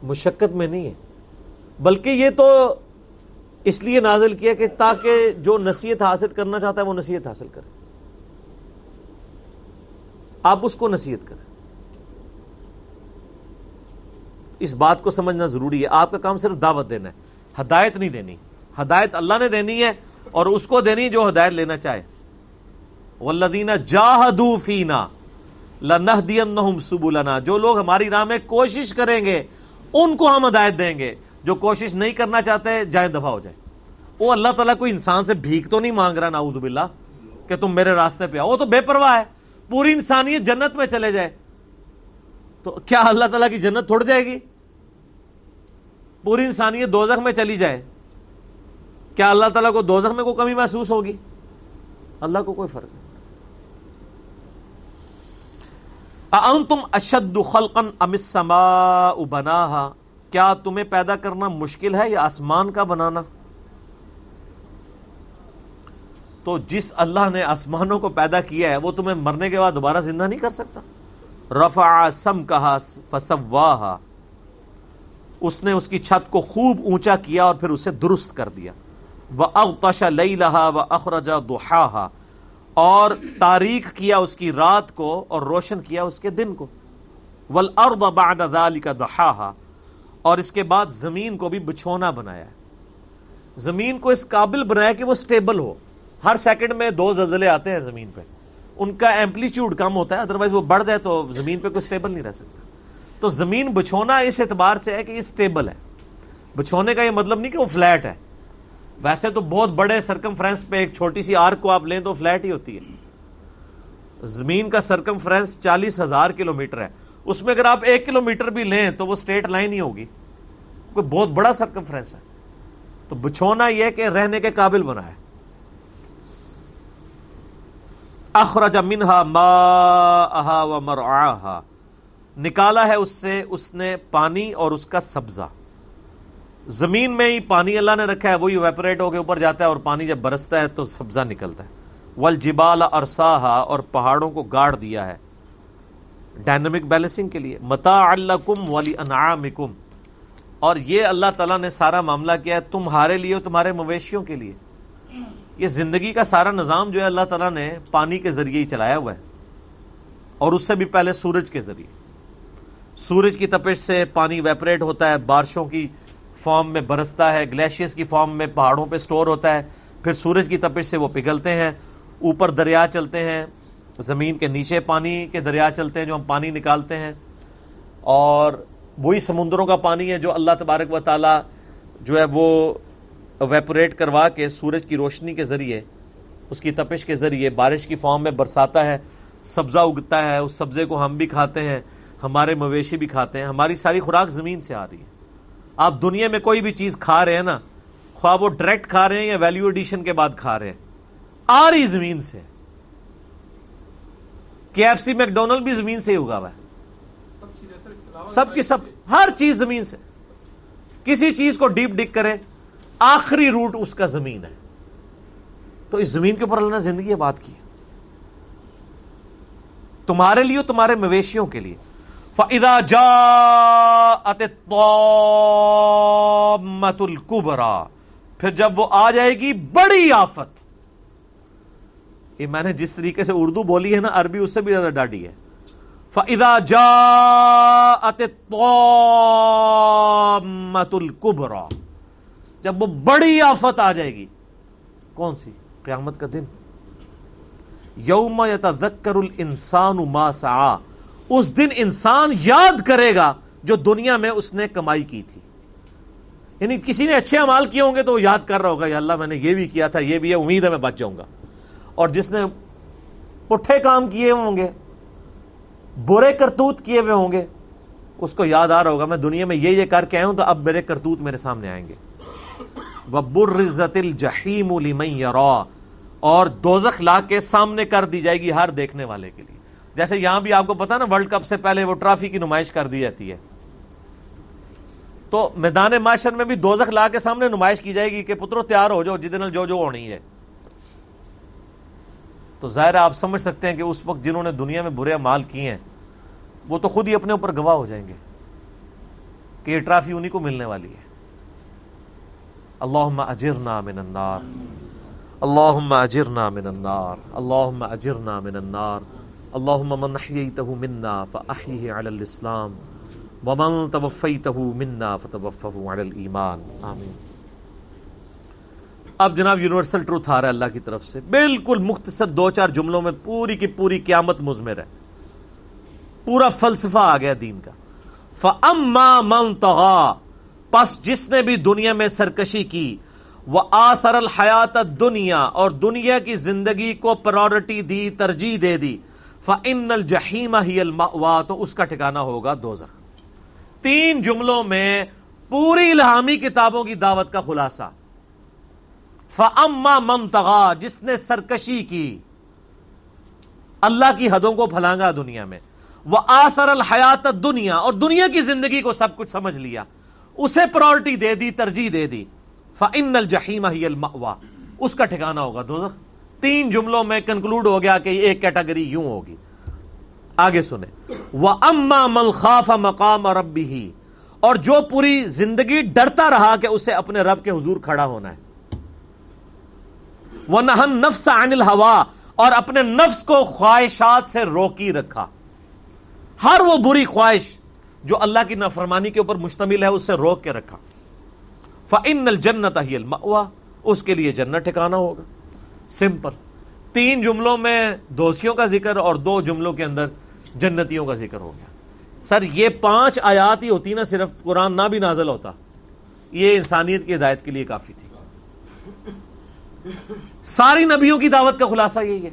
مشقت میں نہیں ہے، بلکہ یہ تو اس لیے نازل کیا کہ تاکہ جو نصیحت حاصل کرنا چاہتا ہے وہ نصیحت حاصل کرے۔ آپ اس کو نصیحت کریں۔ اس بات کو سمجھنا ضروری ہے۔ آپ کا کام صرف دعوت دینا ہے۔ ہدایت نہیں دینی۔ ہدایت اللہ نے دینی ہے اور اس کو دینی جو ہدایت لینا چاہے۔ ولدینہ جاہدو فینا لنہدینہم سبولنا جو لوگ ہماری راہ میں کوشش کریں گے، ان کو ہم ہدایت دیں گے۔ جو کوشش نہیں کرنا چاہتے، جائیں دفاع ہو جائے وہ اللہ تعالیٰ کوئی انسان سے بھیک تو نہیں مانگ رہا ناؤد باللہ، کہ تم میرے راستے پہ آؤ۔ وہ تو بے پرواہ ہے۔ پوری انسانیت جنت میں چلے جائے۔ تو کیا اللہ تعالیٰ کی جنت تھوڑ جائے گی؟ پوری انسانیت دوزخ میں چلی جائے۔ کیا اللہ تعالیٰ کو دوزخ میں کوئی کمی محسوس ہوگی؟ اللہ کو کوئی فرق نہیں۔ تم اشد خلقن امسما بنا کیا تمہیں پیدا کرنا مشکل ہے یا آسمان کا بنانا؟ تو جس اللہ نے آسمانوں کو پیدا کیا ہے، وہ تمہیں مرنے کے بعد دوبارہ زندہ نہیں کر سکتا۔ رفع سم کہا فسواہا۔ اس نے اس کی چھت کو خوب اونچا کیا اور پھر اسے درست کر دیا۔ وہ اغتش لئی لہا و اخرجا دہا اور تاریخ کیا اس کی رات کو اور روشن کیا اس کے دن کو۔ ول بعد ذلك دحاها اور اس کے بعد زمین کو بھی بچھونا بنایا ہے۔ زمین کو اس قابل بنایا کہ وہ سٹیبل ہو۔ ہر سیکنڈ میں دو زلزلے آتے ہیں زمین پہ۔ ان کا ایمپلیچیوڈ کم ہوتا ہے ادروائز وہ بڑھ جائے تو زمین پہ کوئی سٹیبل نہیں رہ سکتا۔ تو زمین بچھونا اس اعتبار سے ہے کہ یہ سٹیبل ہے۔ بچھونے کا یہ مطلب نہیں کہ وہ فلیٹ ہے۔ ویسے تو بہت بڑے سرکم فرینس پہ ایک چھوٹی سی آرک کو آپ لیں تو فلیٹ ہی ہوتی ہے۔ زمین کا سرکم فرینس چالیس ہزار کلو ہے۔ اس میں اگر آپ ایک کلو میٹر بھی لیں تو وہ سٹیٹ لائن ہی ہوگی۔ کوئی بہت بڑا سرکم فرینس ہے۔ تو بچھونا یہ کہ رہنے کے قابل بنا ہے۔ اخرج منہا ما و مرعاہا۔ نکالا ہے اس سے، اس نے پانی اور اس کا سبزہ۔ زمین میں ہی پانی اللہ نے رکھا ہے، وہی ویپریٹ ہو کے اوپر جاتا ہے اور پانی جب برستا ہے تو سبزہ نکلتا ہے۔ ول جبال اور پہاڑوں کو گاڑ دیا ہے۔ ڈائنمک بیلنسنگ کے لیے۔ متا اللہ کم ولی انعامکم۔ اور یہ اللہ تعالیٰ نے سارا معاملہ کیا ہے تمہارے لیے تمہارے مویشیوں کے لیے۔ یہ زندگی کا سارا نظام جو ہے اللہ تعالیٰ نے پانی کے ذریعے ہی چلایا ہوا ہے۔ اور اس سے بھی پہلے سورج کے ذریعے۔ سورج کی تپش سے پانی ویپریٹ ہوتا ہے، بارشوں کی فارم میں برستا ہے گلیشیئرس کی فارم میں پہاڑوں پہ سٹور ہوتا ہے۔ پھر سورج کی تپش سے وہ پگھلتے ہیں، اوپر دریا چلتے ہیں۔ زمین کے نیچے پانی کے دریا چلتے ہیں جو ہم پانی نکالتے ہیں اور وہی سمندروں کا پانی ہے جو اللہ تبارک و تعالی جو ہے وہ ویپوریٹ کروا کے سورج کی روشنی کے ذریعے، اس کی تپش کے ذریعے بارش کی فارم میں برساتا ہے، سبزہ اگتا ہے، اس سبزے کو ہم بھی کھاتے ہیں، ہمارے مویشی بھی کھاتے ہیں، ہماری ساری خوراک زمین سے آ رہی ہے۔ آپ دنیا میں کوئی بھی چیز کھا رہے ہیں نا، خواہ وہ ڈائریکٹ کھا رہے ہیں یا ویلیو ایڈیشن کے بعد کھا رہے ہیں، آ رہی زمین سے۔ کے ایف سی میکڈونلڈ بھی زمین سے ہی اگا ہوا ہے۔ سب کی سب، ہر چیز زمین سے۔ کسی چیز کو ڈیپ ڈک کرے آخری روٹ اس کا زمین ہے۔ تو اس زمین کے اوپر اللہ نے زندگی بات کی تمہارے لیے تمہارے مویشیوں کے لیے۔ فَإِذَا جَاءَتِ الطَّامَّةُ الْكُبْرَى، پھر جب وہ آ جائے گی، بڑی آفت۔ یہ میں نے جس طریقے سے اردو بولی ہے نا، عربی اس سے بھی زیادہ ڈاڈی ہے۔ فَإِذَا جَاءَتِ الطَّامَّةُ الْكُبْرَى، جب وہ بڑی آفت آ جائے گی، کون سی؟ قیامت کا دن۔ یوم یتذکر الانسان ما سعا، اس دن انسان یاد کرے گا جو دنیا میں اس نے کمائی کی تھی۔ یعنی کسی نے اچھے امال کیے ہوں گے تو وہ یاد کر رہا ہوگا، یا اللہ میں نے یہ بھی کیا تھا، یہ بھی ہے، امید ہے میں بچ جاؤں گا۔ اور جس نے پٹھے کام کیے ہوں گے، برے کرتوت کیے ہوئے ہوں گے، اس کو یاد آ رہا ہوگا، میں دنیا میں یہ یہ کر کے آیا ہوں تو اب میرے کرتوت میرے سامنے آئیں گے۔ وَبُرِّزَتِ الْجَحِيمُ لِمَنْ يَرَا اور دوزخ لا کے سامنے کر دی جائے گی ہر دیکھنے والے کے لیے۔ جیسے یہاں بھی آپ کو پتا نا، ورلڈ کپ سے پہلے وہ ٹرافی کی نمائش کر دی جاتی ہے۔ تو میدان معاشر میں بھی دوزخ لا کے سامنے نمائش کی جائے گی کہ پترو تیار ہو جاؤ جدن جو جو ہونی ہے۔ تو تو ظاہر آپ سمجھ سکتے ہیں کہ اس وقت جنہوں نے دنیا میں برے مال کیے ہیں، وہ تو خود ہی اپنے اوپر گواہ ہو جائیں گے کہ یہ ٹرافی انہیں کو ملنے والی ہے۔ اللہم اجرنا من النار۔ اللہم اجرنا من النار۔ اللہم اجرنا من النار۔ اللہم من احییته منا فاحیه علی الاسلام، ومن توفیته منا فتوفه علی الایمان۔ آمین۔ اب جناب یونیورسل ٹروتھ آ رہا ہے اللہ کی طرف سے۔ بالکل مختصر دو چار جملوں میں پوری کی پوری قیامت مزمر ہے۔ پورا فلسفہ آ گیا دین کا۔ فَأَمَّا مَن طَغَا پس جس نے بھی دنیا میں سرکشی کی وہ آثر الحیات دنیا اور دنیا کی زندگی کو پرورٹی دی، ترجیح دے دی۔ فن الجحیم ہی المأوا تو اس کا ٹھکانا ہوگا دوزخ تین جملوں میں پوری الہامی کتابوں کی دعوت کا خلاصہ۔ فَأَمَّا مَن طَغَا جس نے سرکشی کی، اللہ کی حدوں کو پھلانگا دنیا میں۔ وہ آثر الحیات دنیا اور دنیا کی زندگی کو سب کچھ سمجھ لیا۔ اسے پرورٹی دے دی، ترجیح دے دی۔ فن الجحیم ہی المأوا اس کا ٹھکانا ہوگا دوزخ۔ تین جملوں میں کنکلوڈ ہو گیا کہ ایک کیٹاگری یوں ہوگی۔ آگے سنیں۔ وہ اما من خاف مقام ربی ہی اور جو پوری زندگی ڈرتا رہا کہ اسے اپنے رب کے حضور کھڑا ہونا ہے۔ وہ نہن نفس عن الہوا اور اپنے نفس کو خواہشات سے روکی رکھا۔ ہر وہ بری خواہش جو اللہ کی نافرمانی کے اوپر مشتمل ہے، اسے روک کے رکھا۔ فن الجنت ہی المأوا اس کے لیے جنت ٹھکانا ہوگا۔ سمپل۔ تین جملوں میں دوستیوں کا ذکر اور دو جملوں کے اندر جنتیوں کا ذکر ہو گیا۔ سر، یہ پانچ آیات ہی ہوتی نا، صرف قرآن نہ بھی نازل ہوتا۔ یہ انسانیت کی ہدایت کے لیے کافی تھی۔ ساری نبیوں کی دعوت کا خلاصہ یہی ہے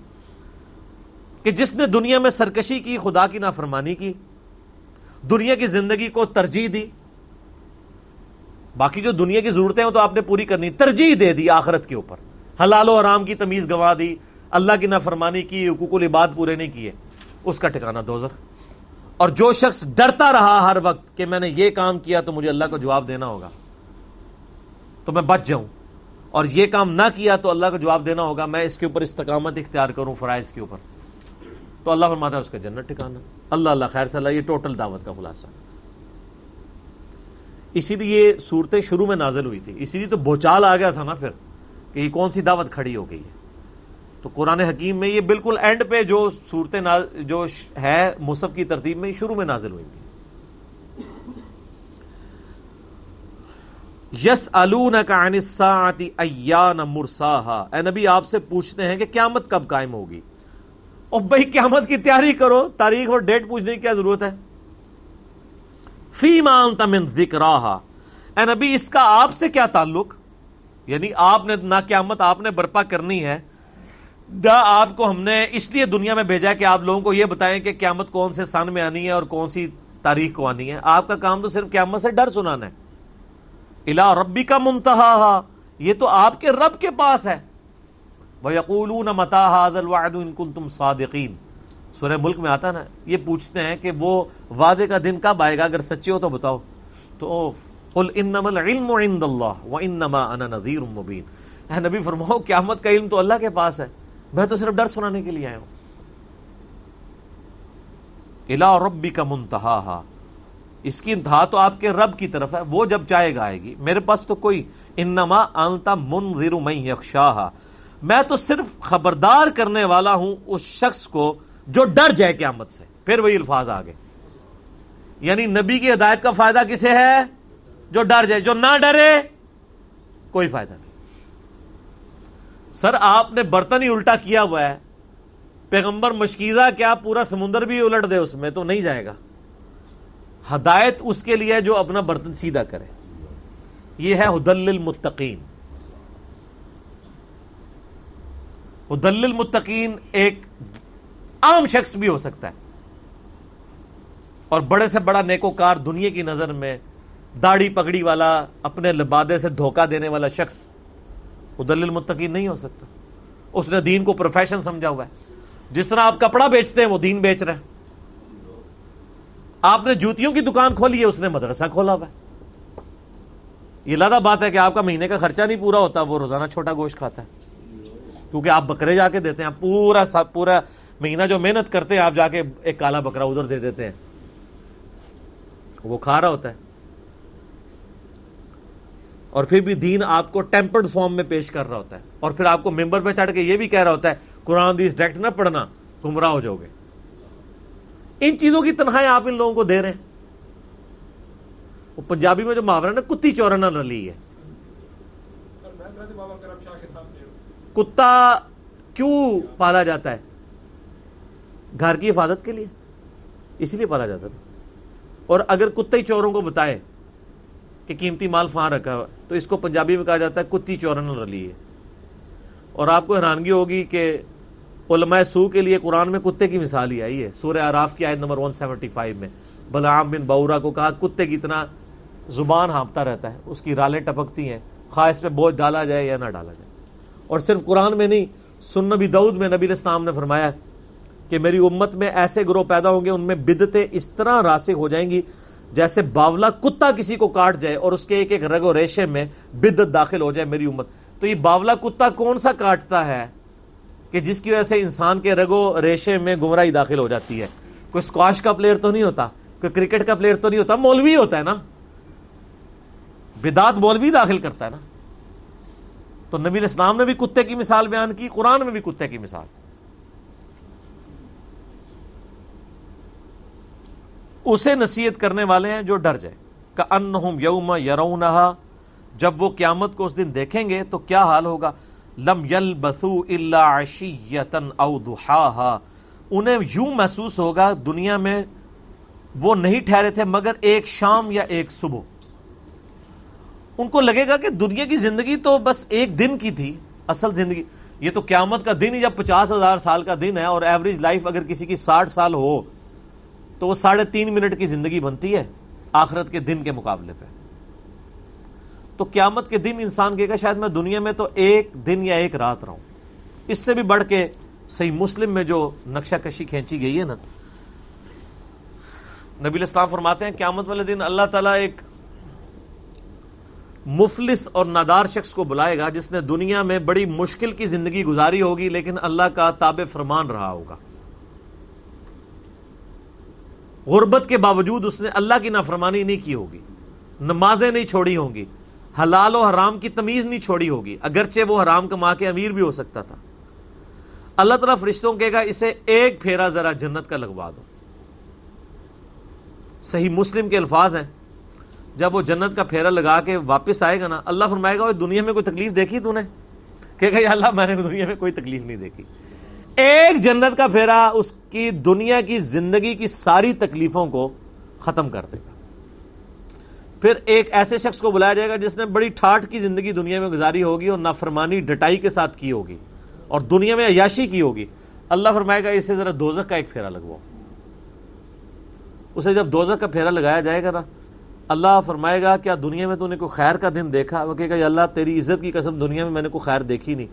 کہ جس نے دنیا میں سرکشی کی، خدا کی نافرمانی کی، دنیا کی زندگی کو ترجیح دی، باقی جو دنیا کی ضرورتیں ہیں تو آپ نے پوری کرنی، ترجیح دے دی آخرت کے اوپر۔ حلال و آرام کی تمیز گوا دی، اللہ کی نافرمانی کی، حقوق العباد پورے نہیں کیے۔ اس کا ٹھکانا دوزخ۔ اور جو شخص ڈرتا رہا ہر وقت کہ میں نے یہ کام کیا تو مجھے اللہ کو جواب دینا ہوگا، تو میں بچ جاؤں۔ اور یہ کام نہ کیا تو اللہ کو جواب دینا ہوگا، میں اس کے اوپر استقامت اختیار کروں فرائض کے اوپر۔ تو اللہ فرماتا ہے اس کا جنت ٹھکانا۔ اللہ اللہ خیر صلی اللہ، یہ ٹوٹل دعوت کا خلاصہ۔ اسی لیے یہ صورتیں شروع میں نازل ہوئی تھی۔ اسی لیے تو بوچال آ گیا تھا نا پھر کہ یہ کون سی دعوت کھڑی ہو گئی ہے۔ تو قرآن حکیم میں یہ بالکل اینڈ پہ جو صورتیں جو ہے مصحف کی ترتیب میں شروع میں نازل ہوئی تھی۔ یس الساعتی ایان مرساہا۔ اے نبی، آپ سے پوچھتے ہیں کہ قیامت کب قائم ہوگی؟ اور بھائی، قیامت کی تیاری کرو۔ تاریخ اور ڈیٹ پوچھنے کی کیا ضرورت ہے؟ فی مان تمن ذکر اے نبی، اس کا آپ سے کیا تعلق؟ یعنی آپ نے، نہ قیامت آپ نے برپا کرنی ہے، نہ آپ کو ہم نے اس لیے دنیا میں بھیجا کہ آپ لوگوں کو یہ بتائیں کہ قیامت کون سے سن میں آنی ہے اور کون سی تاریخ کو آنی ہے۔ آپ کا کام تو صرف قیامت سے ڈر سنانا ہے۔ الا ربی کا منتہا یہ تو آپ کے رب کے پاس ہے۔ وَيَقُولُونَ مَتَا هَذَا الْوَعْدُ إِن كُنْتُمْ صَادِقِينَ۔ سورہ ملک میں آتا نا، یہ پوچھتے ہیں کہ وہ وعدے کا دن کب آئے گا؟ اگر سچے ہو تو بتاؤ۔ تو قل انما العلم عند اللہ وانما انا نذیر مبین اے نبی فرماؤ، قیامت کا علم تو اللہ کے پاس ہے۔ میں تو صرف ڈر سنانے کے لیے آیا ہوں۔ الى ربک منتہا اس کی انتہا تو آپ کے رب کی طرف ہے، وہ جب چاہے گا آئے گی۔ میرے پاس تو کوئی، انما انت منذر من یخشاها میں تو صرف خبردار کرنے والا ہوں اس شخص کو جو ڈر جائے قیامت سے۔ پھر وہی الفاظ آگے۔ یعنی نبی کی ہدایت کا فائدہ کسے ہے؟ جو ڈر جائے، جو نہ ڈرے، کوئی فائدہ نہیں۔ سر، آپ نے برتن ہی الٹا کیا ہوا ہے۔ پیغمبر مشکیزہ، کیا پورا سمندر بھی الٹ دے اس میں تو نہیں جائے گا؟ ہدایت اس کے لیے جو اپنا برتن سیدھا کرے۔ یہ ہے حدل المتقین دل المتقین ایک عام شخص بھی ہو سکتا ہے۔ اور بڑے سے بڑا نیکوکار دنیا کی نظر میں داڑھی پگڑی والا، اپنے لبادے سے دھوکہ دینے والا شخص دل المتقین نہیں ہو سکتا۔ اس نے دین کو پروفیشن سمجھا ہوا ہے۔ جس طرح آپ کپڑا بیچتے ہیں، وہ دین بیچ رہے ہیں۔ آپ نے جوتیوں کی دکان کھولی ہے، اس نے مدرسہ کھولا ہوا یہ لادہ بات ہے کہ آپ کا مہینے کا خرچہ نہیں پورا ہوتا، وہ روزانہ چھوٹا گوشت کھاتا ہے۔ کیونکہ آپ بکرے جا کے دیتے ہیں پورا پورا مہینہ جو محنت کرتے ہیں، آپ جا کے ایک کالا بکرا ادھر دے دیتے ہیں۔ وہ کھا رہا ہوتا ہے۔ اور پھر بھی دین آپ کو ٹیمپرڈ فارم میں پیش کر رہا ہوتا ہے۔ اور پھر آپ کو ممبر پہ چڑھ کے یہ بھی کہہ رہا ہوتا ہے، قرآن دیس ڈائریکٹ نہ پڑھنا، گمراہ ہو جاؤ گے۔ ان چیزوں کی تنہائی آپ ان لوگوں کو دے رہے ہیں۔ وہ پنجابی میں جو محاورہ نا، کتی چورنا رلی ہے۔ کتا کیوں پالا جاتا ہے؟ گھر کی حفاظت کے لیے۔ اسی لیے پالا جاتا تھا۔ اور اگر کتے چوروں کو بتائے کہ قیمتی مال فہاں رکھا ہوا تو اس کو پنجابی میں کہا جاتا ہے، کتی چورن رلی ہے۔ اور آپ کو حیرانگی ہوگی کہ علماء سو کے لیے قرآن میں کتے کی مثال ہی آئی ہے۔ سورہ آراف کی آیت نمبر 175 میں۔ بلعام بن بورا کو کہا، کتے کی اتنا زبان ہانپتا رہتا ہے، اس کی رالیں ٹپکتی ہیں، خواہ اس پہ بوجھ ڈالا جائے یا نہ ڈالا جائے۔ اور صرف قرآن میں نہیں سن نبی دعود میں نبی اسلام نے فرمایا کہ میری امت میں ایسے گروہ پیدا ہوں گے، ان میں بدتیں اس طرح راسک ہو جائیں گی جیسے باولا کتا کسی کو کاٹ جائے اور اس کے ایک ایک رگ و ریشے میں بدت داخل ہو جائے میری امت۔ تو یہ باولا کتا کون سا کاٹتا ہے؟ کہ جس کی وجہ سے انسان کے رگو ریشے میں گمراہی داخل ہو جاتی ہے۔ کوئی اسکواش کا پلیئر تو نہیں ہوتا، کوئی کرکٹ کا پلیئر تو نہیں ہوتا، مولوی ہوتا ہے نا۔ بدات مولوی داخل کرتا ہے نا۔ تو نبی اسلام نے بھی کتے کی مثال بیان کی، قرآن میں بھی کتے کی مثال۔ اسے نصیحت کرنے والے ہیں جو ڈر جائے کا ان یوم یرون جب وہ قیامت کو اس دن دیکھیں گے تو کیا حال ہوگا؟ لم یل بسو اللہ او دہا انہیں یوں محسوس ہوگا دنیا میں وہ نہیں ٹھہرے تھے مگر ایک شام یا ایک صبح۔ ان کو لگے گا کہ دنیا کی زندگی تو بس ایک دن کی تھی، اصل زندگی۔ یہ تو قیامت کا دن جب پچاس ہزار سال کا دن ہے اور ایوریج لائف اگر کسی کی ساٹھ سال ہو تو وہ ساڑھے تین منٹ کی زندگی بنتی ہے آخرت کے دن کے مقابلے پہ۔ تو قیامت کے دن انسان کہے گا شاید میں دنیا میں تو ایک دن یا ایک رات رہا ہوں اس سے بھی بڑھ کے صحیح مسلم میں جو نقشہ کشی کھینچی گئی ہے نا، نبی الاسلام فرماتے ہیں، قیامت والے دن اللہ تعالیٰ ایک مفلس اور نادار شخص کو بلائے گا جس نے دنیا میں بڑی مشکل کی زندگی گزاری ہوگی، لیکن اللہ کا تاب فرمان رہا ہوگا۔ غربت کے باوجود اس نے اللہ کی نافرمانی نہیں کی ہوگی، نمازیں نہیں چھوڑی ہوں گی۔ حلال و حرام کی تمیز نہیں چھوڑی ہوگی، اگرچہ وہ حرام کما کے امیر بھی ہو سکتا تھا۔ اللہ تعالیٰ فرشتوں کہے گا، اسے ایک پھیرا ذرا جنت کا لگوا دو۔ صحیح مسلم کے الفاظ ہیں۔ جب وہ جنت کا پھیرا لگا کے واپس آئے گا نا، اللہ فرمائے گا دنیا میں کوئی تکلیف دیکھی تو نے؟ کہ گا اللہ، میں نے دنیا میں کوئی تکلیف نہیں دیکھی۔ ایک جنت کا پھیرا اس کی دنیا کی زندگی کی ساری تکلیفوں کو ختم کر دے گا۔ پھر ایک ایسے شخص کو بلایا جائے گا جس نے بڑی ٹھاٹ کی زندگی دنیا میں گزاری ہوگی اور نافرمانی ڈٹائی کے ساتھ کی ہوگی اور دنیا میں عیاشی کی ہوگی۔ اللہ فرمائے گا، اسے ذرا دوزک کا ایک پھیرا لگواؤ۔ اسے جب دوزک کا پھیرا لگایا جائے گا نا، اللہ فرمائے گا، کیا دنیا میں تو نے کوئی خیر کا دن دیکھا؟ وہ کہے گا اللہ، تیری عزت کی قسم دنیا میں میں نے کوئی خیر دیکھی نہیں۔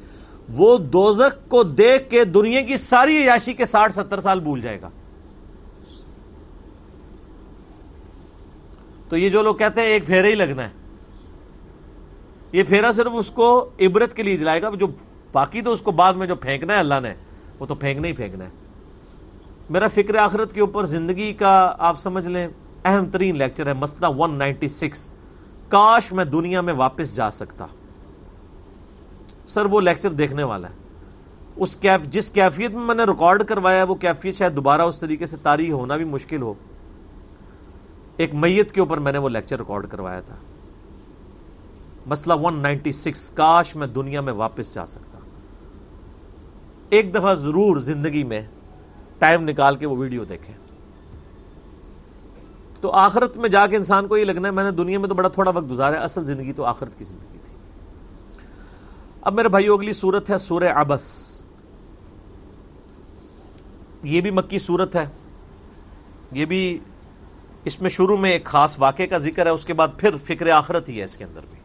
وہ دوزک کو دیکھ کے دنیا کی ساری عیاشی کے ساٹھ ستر سال بھول جائے گا۔ تو یہ جو لوگ کہتے ہیں ایک پھیرا ہی لگنا ہے۔ یہ پھیرا صرف اس کو عبرت کے لیے جلائے گا، جو باقی تو اس کو بعد میں جو پھینکنا ہے اللہ نے، وہ تو پھینکنا ہی پھینکنا ہے۔ میرا فکر آخرت کے اوپر زندگی کا آپ سمجھ لیں، اہم ترین لیکچر ہے مسئلہ 196 کاش میں دنیا میں واپس جا سکتا۔ سر، وہ لیکچر دیکھنے والا ہے۔ اس کیف، جس کیفیت میں میں نے ریکارڈ کروایا، وہ کیفیت شاید دوبارہ اس طریقے سے تاریخ ہونا بھی مشکل ہو۔ ایک میت کے اوپر میں نے وہ لیکچر ریکارڈ کروایا تھا۔ مسئلہ 196 کاش میں دنیا میں واپس جا سکتا۔ ایک دفعہ ضرور زندگی میں ٹائم نکال کے وہ ویڈیو دیکھیں۔ تو آخرت میں جا کے انسان کو یہ لگنا ہے، میں نے دنیا میں تو بڑا تھوڑا وقت گزارا اصل زندگی تو آخرت کی زندگی تھی۔ اب میرے بھائی اگلی صورت ہے سورہ ابس یہ بھی مکی صورت ہے۔ یہ بھی اس میں شروع میں ایک خاص واقعے کا ذکر ہے، اس کے بعد پھر فکر آخرت ہی ہے اس کے اندر بھی۔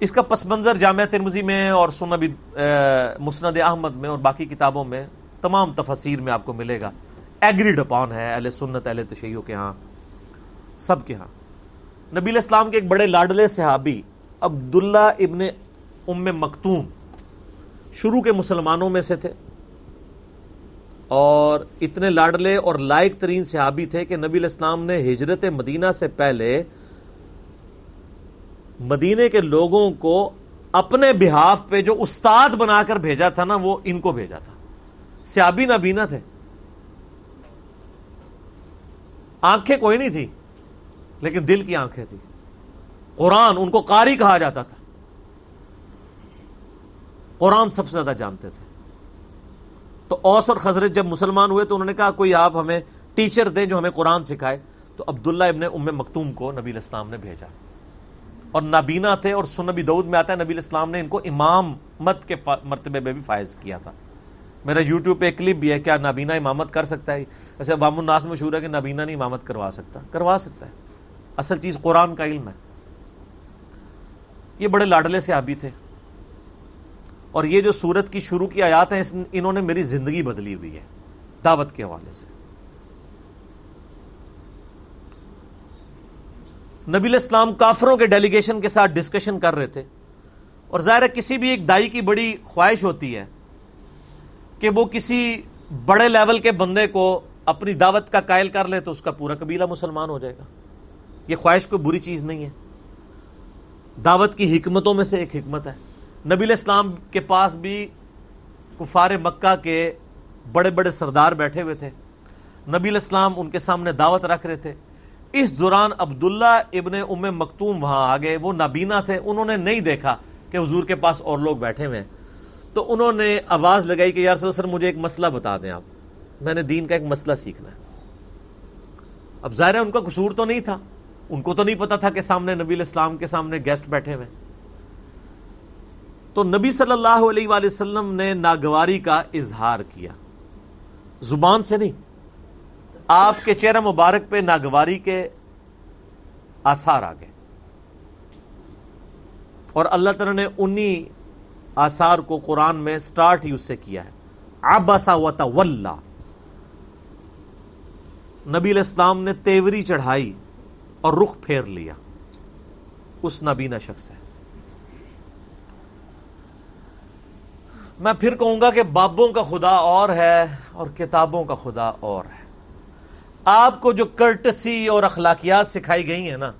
اس کا پس منظر جامعہ ترمزی میں اور سنبی مسند احمد میں اور باقی کتابوں میں تمام تفسیر میں آپ کو ملے گا۔ ایگریڈ اپان ہے، اہل سنت، اہل تشیعوں کے ہاں سب کے ہاں۔ نبی اسلام کے ایک بڑے لاڈلے صحابی، عبداللہ ابن ام مکتوم، شروع کے مسلمانوں میں سے تھے۔ اور اتنے لاڈلے اور لائق ترین صحابی تھے کہ نبی الاسلام نے ہجرت مدینہ سے پہلے مدینے کے لوگوں کو اپنے بحاف پہ جو استاد بنا کر بھیجا تھا نا، وہ ان کو بھیجا تھا۔ سیابی نبینا تھے۔ آنکھیں کوئی نہیں تھی، لیکن دل کی آنکھیں تھی قرآن ان کو قاری کہا جاتا تھا۔ قرآن سب سے زیادہ جانتے تھے۔ تو اوس اور خزرت جب مسلمان ہوئے تو انہوں نے کہا کوئی آپ ہمیں ٹیچر دیں جو ہمیں قرآن سکھائے۔ تو عبداللہ ابن ام مکتوم کو نبی الاسلام نے بھیجا۔ اور نابینا تھے اور سن نبی دعود میں آتا ہے، نبی الاسلام نے ان کو امام مت کے مرتبے میں بھی فائز کیا تھا۔ میرا یوٹیوب پہ ایک کلپ بھی ہے، کیا نابینا امامت کر سکتا ہے؟ ایسے وام الناس مشہور ہے کہ نابینا نہیں امامت کروا سکتا۔ کروا سکتا ہے۔ اصل چیز قرآن کا علم ہے۔ یہ بڑے لاڈلے سے آبی تھے۔ اور یہ جو سورت کی شروع کی آیات ہیں انہوں نے میری زندگی بدلی ہوئی ہے، دعوت کے حوالے سے۔ نبی الاسلام کافروں کے ڈیلیگیشن کے ساتھ ڈسکشن کر رہے تھے۔ اور ظاہر ہے، کسی بھی ایک دائی کی بڑی خواہش ہوتی ہے کہ وہ کسی بڑے لیول کے بندے کو اپنی دعوت کا قائل کر لے تو اس کا پورا قبیلہ مسلمان ہو جائے گا۔ یہ خواہش کوئی بری چیز نہیں ہے۔ دعوت کی حکمتوں میں سے ایک حکمت ہے۔ نبی الاسلام کے پاس بھی کفار مکہ کے بڑے بڑے سردار بیٹھے ہوئے تھے۔ نبی الاسلام ان کے سامنے دعوت رکھ رہے تھے۔ اس دوران عبداللہ ابن ام مکتوم وہاں آگے وہ نابینا تھے۔ انہوں نے نہیں دیکھا کہ حضور کے پاس اور لوگ بیٹھے ہوئے ہیں۔ تو انہوں نے آواز لگائی کہ یار سر مجھے ایک مسئلہ بتا دیں آپ۔ میں نے دین کا ایک مسئلہ سیکھنا ہے۔ اب ظاہر ہے ان کا قصور تو نہیں تھا۔ ان کو تو نہیں پتا تھا کہ سامنے نبی الاسلام کے سامنے گیسٹ بیٹھے ہوئے تو نبی صلی اللہ علیہ وآلہ وسلم نے ناگواری کا اظہار کیا۔ زبان سے نہیں، آپ کے چہرہ مبارک پہ ناگواری کے آثار آ گئے۔ اور اللہ تعالی نے انہی آثار کو قرآن میں سٹارٹ ہی اس سے کیا ہے۔ آباسا و نبی الاسلام نے تیوری چڑھائی اور رخ پھیر لیا۔ اس نبینا شخص سے میں پھر کہوں گا کہ بابوں کا خدا اور ہے اور کتابوں کا خدا اور ہے۔ آپ کو جو کرٹسی اور اخلاقیات سکھائی گئی ہیں نا،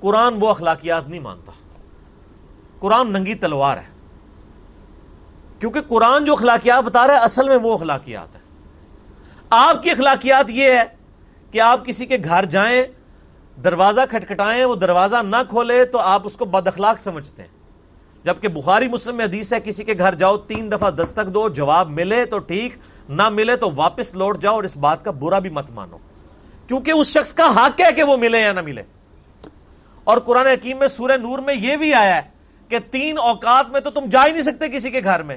قرآن وہ اخلاقیات نہیں مانتا۔ قرآن ننگی تلوار ہے۔ کیونکہ قرآن جو اخلاقیات بتا رہا ہے، اصل میں وہ اخلاقیات ہے آپ کی اخلاقیات یہ ہے کہ آپ کسی کے گھر جائیں، دروازہ کھٹکھٹائیں، وہ دروازہ نہ کھولے تو آپ اس کو بد اخلاق سمجھتے ہیں۔ جبکہ بخاری مسلم میں حدیث ہے، کسی کے گھر جاؤ، تین دفعہ دستک دو، جواب ملے تو ٹھیک، نہ ملے تو واپس لوٹ جاؤ اور اس بات کا برا بھی مت مانو۔ کیونکہ اس شخص کا حق ہے کہ وہ ملے یا نہ ملے۔ اور قرآن حکیم میں سورہ نور میں یہ بھی آیا ہے کہ تین اوقات میں تو تم جا ہی نہیں سکتے کسی کے گھر میں۔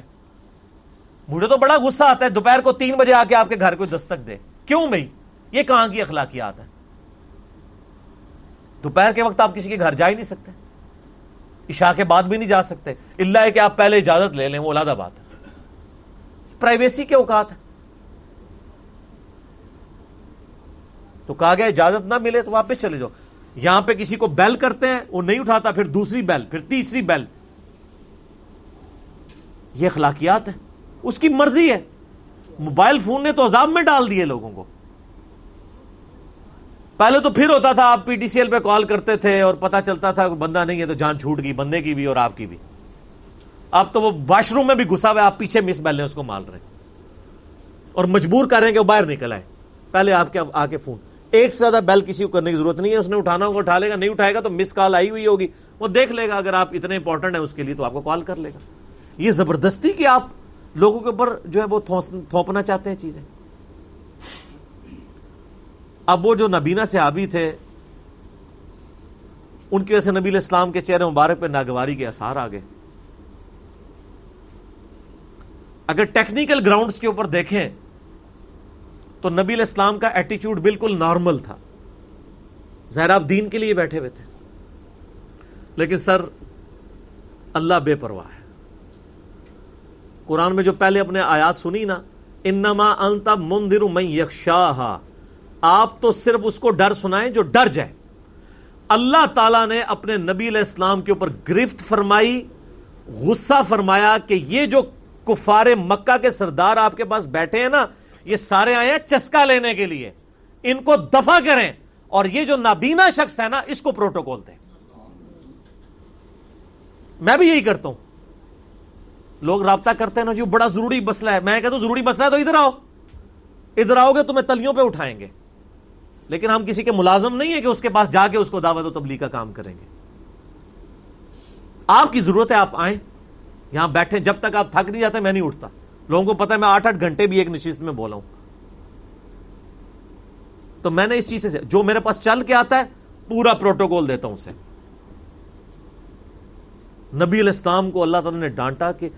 مجھے تو بڑا غصہ آتا ہے، دوپہر کو تین بجے آ کے آپ کے گھر کو دستک دے۔ کیوں بھائی یہ کہاں کی اخلاقیات ہے دوپہر کے وقت آپ کسی کے گھر جا ہی نہیں سکتے۔ عشاء کے بعد بھی نہیں جا سکتے۔ اللہ ہے کہ آپ پہلے اجازت لے لیں، وہ علادہ بات ہے۔ پرائیویسی کے اوقات ہے تو کہا گیا، اجازت نہ ملے تو واپس چلے جاؤ۔ یہاں پہ کسی کو بیل کرتے ہیں، وہ نہیں اٹھاتا، پھر دوسری بیل، پھر تیسری بیل۔ یہ اخلاقیات ہے اس کی مرضی ہے۔ موبائل فون نے تو عذاب میں ڈال دیے لوگوں کو۔ پہلے تو پھر ہوتا تھا، آپ پی ٹی سی ایل پہ کال کرتے تھے اور پتا چلتا تھا، بندہ نہیں ہے تو جان چھوٹ گئی، بندے کی بھی اور آپ کی بھی۔ اب تو وہ واش روم میں بھی گھسا ہوا آپ پیچھے مس بیل اس کو مال رہے اور مجبور کر رہے ہیں کہ وہ باہر نکل آئے۔ پہلے آپ کے آ کے فون ایک سے زیادہ بیل کسی کو کرنے کی ضرورت نہیں ہے، اس نے اٹھانا ہوگا، اٹھا لے گا، نہیں اٹھائے گا تو مس کال آئی ہوئی ہوگی۔ وہ دیکھ لے گا، اگر آپ اتنے امپورٹنٹ ہیں اس کے لیے تو آپ کو کال کر لے گا۔ یہ زبردستی کہ آپ لوگوں کے اوپر جو ہے وہ تھوپنا چاہتے ہیں چیزیں۔ اب وہ جو نبینا سے آبی تھے، ان کی وجہ سے نبی اسلام کے چہرے مبارک پہ ناگواری کے اثار آ گئے۔ اگر ٹیکنیکل گراؤنڈز کے اوپر دیکھیں، تو نبی الاسلام کا ایٹیچیوڈ بالکل نارمل تھا۔ ظاہر آپ دین کے لیے بیٹھے ہوئے تھے۔ لیکن سر، اللہ بے پرواہ ہے۔ قرآن میں جو پہلے اپنے آیات سنی نا، انما انت مندر من یکشاہ آپ تو صرف اس کو ڈر سنائیں جو ڈر جائے۔ اللہ تعالیٰ نے اپنے نبی علیہ السلام کے اوپر گرفت فرمائی غصہ فرمایا کہ یہ جو کفار مکہ کے سردار آپ کے پاس بیٹھے ہیں نا یہ سارے آئے ہیں چسکا لینے کے لیے۔ ان کو دفع کریں۔ اور یہ جو نابینا شخص ہے نا اس کو پروٹوکول دیں۔ میں بھی یہی کرتا ہوں۔ لوگ رابطہ کرتے ہیں نا جی، بڑا ضروری مسئلہ ہے۔ میں کہتا ہوں ضروری مسئلہ ہے تو ادھر آؤ۔ ادھر آؤ گے تمہیں تلیوں پہ اٹھائیں گے۔ لیکن ہم کسی کے ملازم نہیں ہے کہ اس کے پاس جا کے اس کو دعوت و تبلیغ کا کام کریں گے۔ آپ کی ضرورت ہے آپ آئیں، یہاں بیٹھے جب تک آپ تھک نہیں جاتے، میں نہیں اٹھتا۔ لوگوں کو پتا ہے، میں آٹھ آٹھ گھنٹے بھی ایک نشست میں بولا ہوں۔ تو میں نے اس چیز سے جو میرے پاس چل کے آتا ہے، پورا پروٹوکول دیتا ہوں اسے۔ نبی الاسلام کو اللہ تعالیٰ نے ڈانٹا کہ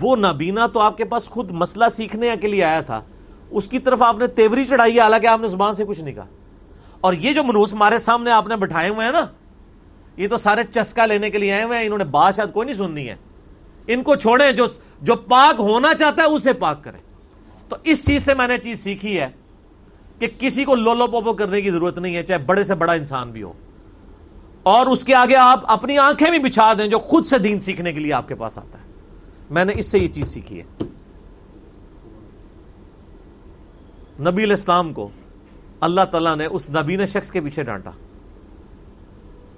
وہ نابینا تو آپ کے پاس خود مسئلہ سیکھنے کے لیے آیا تھا۔ اس کی طرف آپ نے تیوری چڑھائی ہے، حالانکہ آپ نے زبان سے کچھ نہیں کہا۔ اور یہ جو منوس ہمارے سامنے آپ نے بٹھائے ہوئے ہیں نا، یہ تو سارے چسکا لینے کے لیے آئے ہوئے ہیں، انہوں نے بات شاید کوئی نہیں سننی ہے۔ ان کو چھوڑیں، جو جو پاک ہونا چاہتا ہے، اسے پاک کریں۔ تو اس چیز سے میں نے چیز سیکھی ہے کہ کسی کو لولو پوپو کرنے کی ضرورت نہیں ہے، چاہے بڑے سے بڑا انسان بھی ہو۔ اور اس کے آگے آپ اپنی آنکھیں بھی بچھا دیں جو خود سے دین سیکھنے کے لیے آپ کے پاس آتا ہے۔ میں نے اس سے یہ چیز سیکھی ہے۔ نبی الاسلام کو اللہ تعالیٰ نے اس نبین شخص کے پیچھے ڈانٹا۔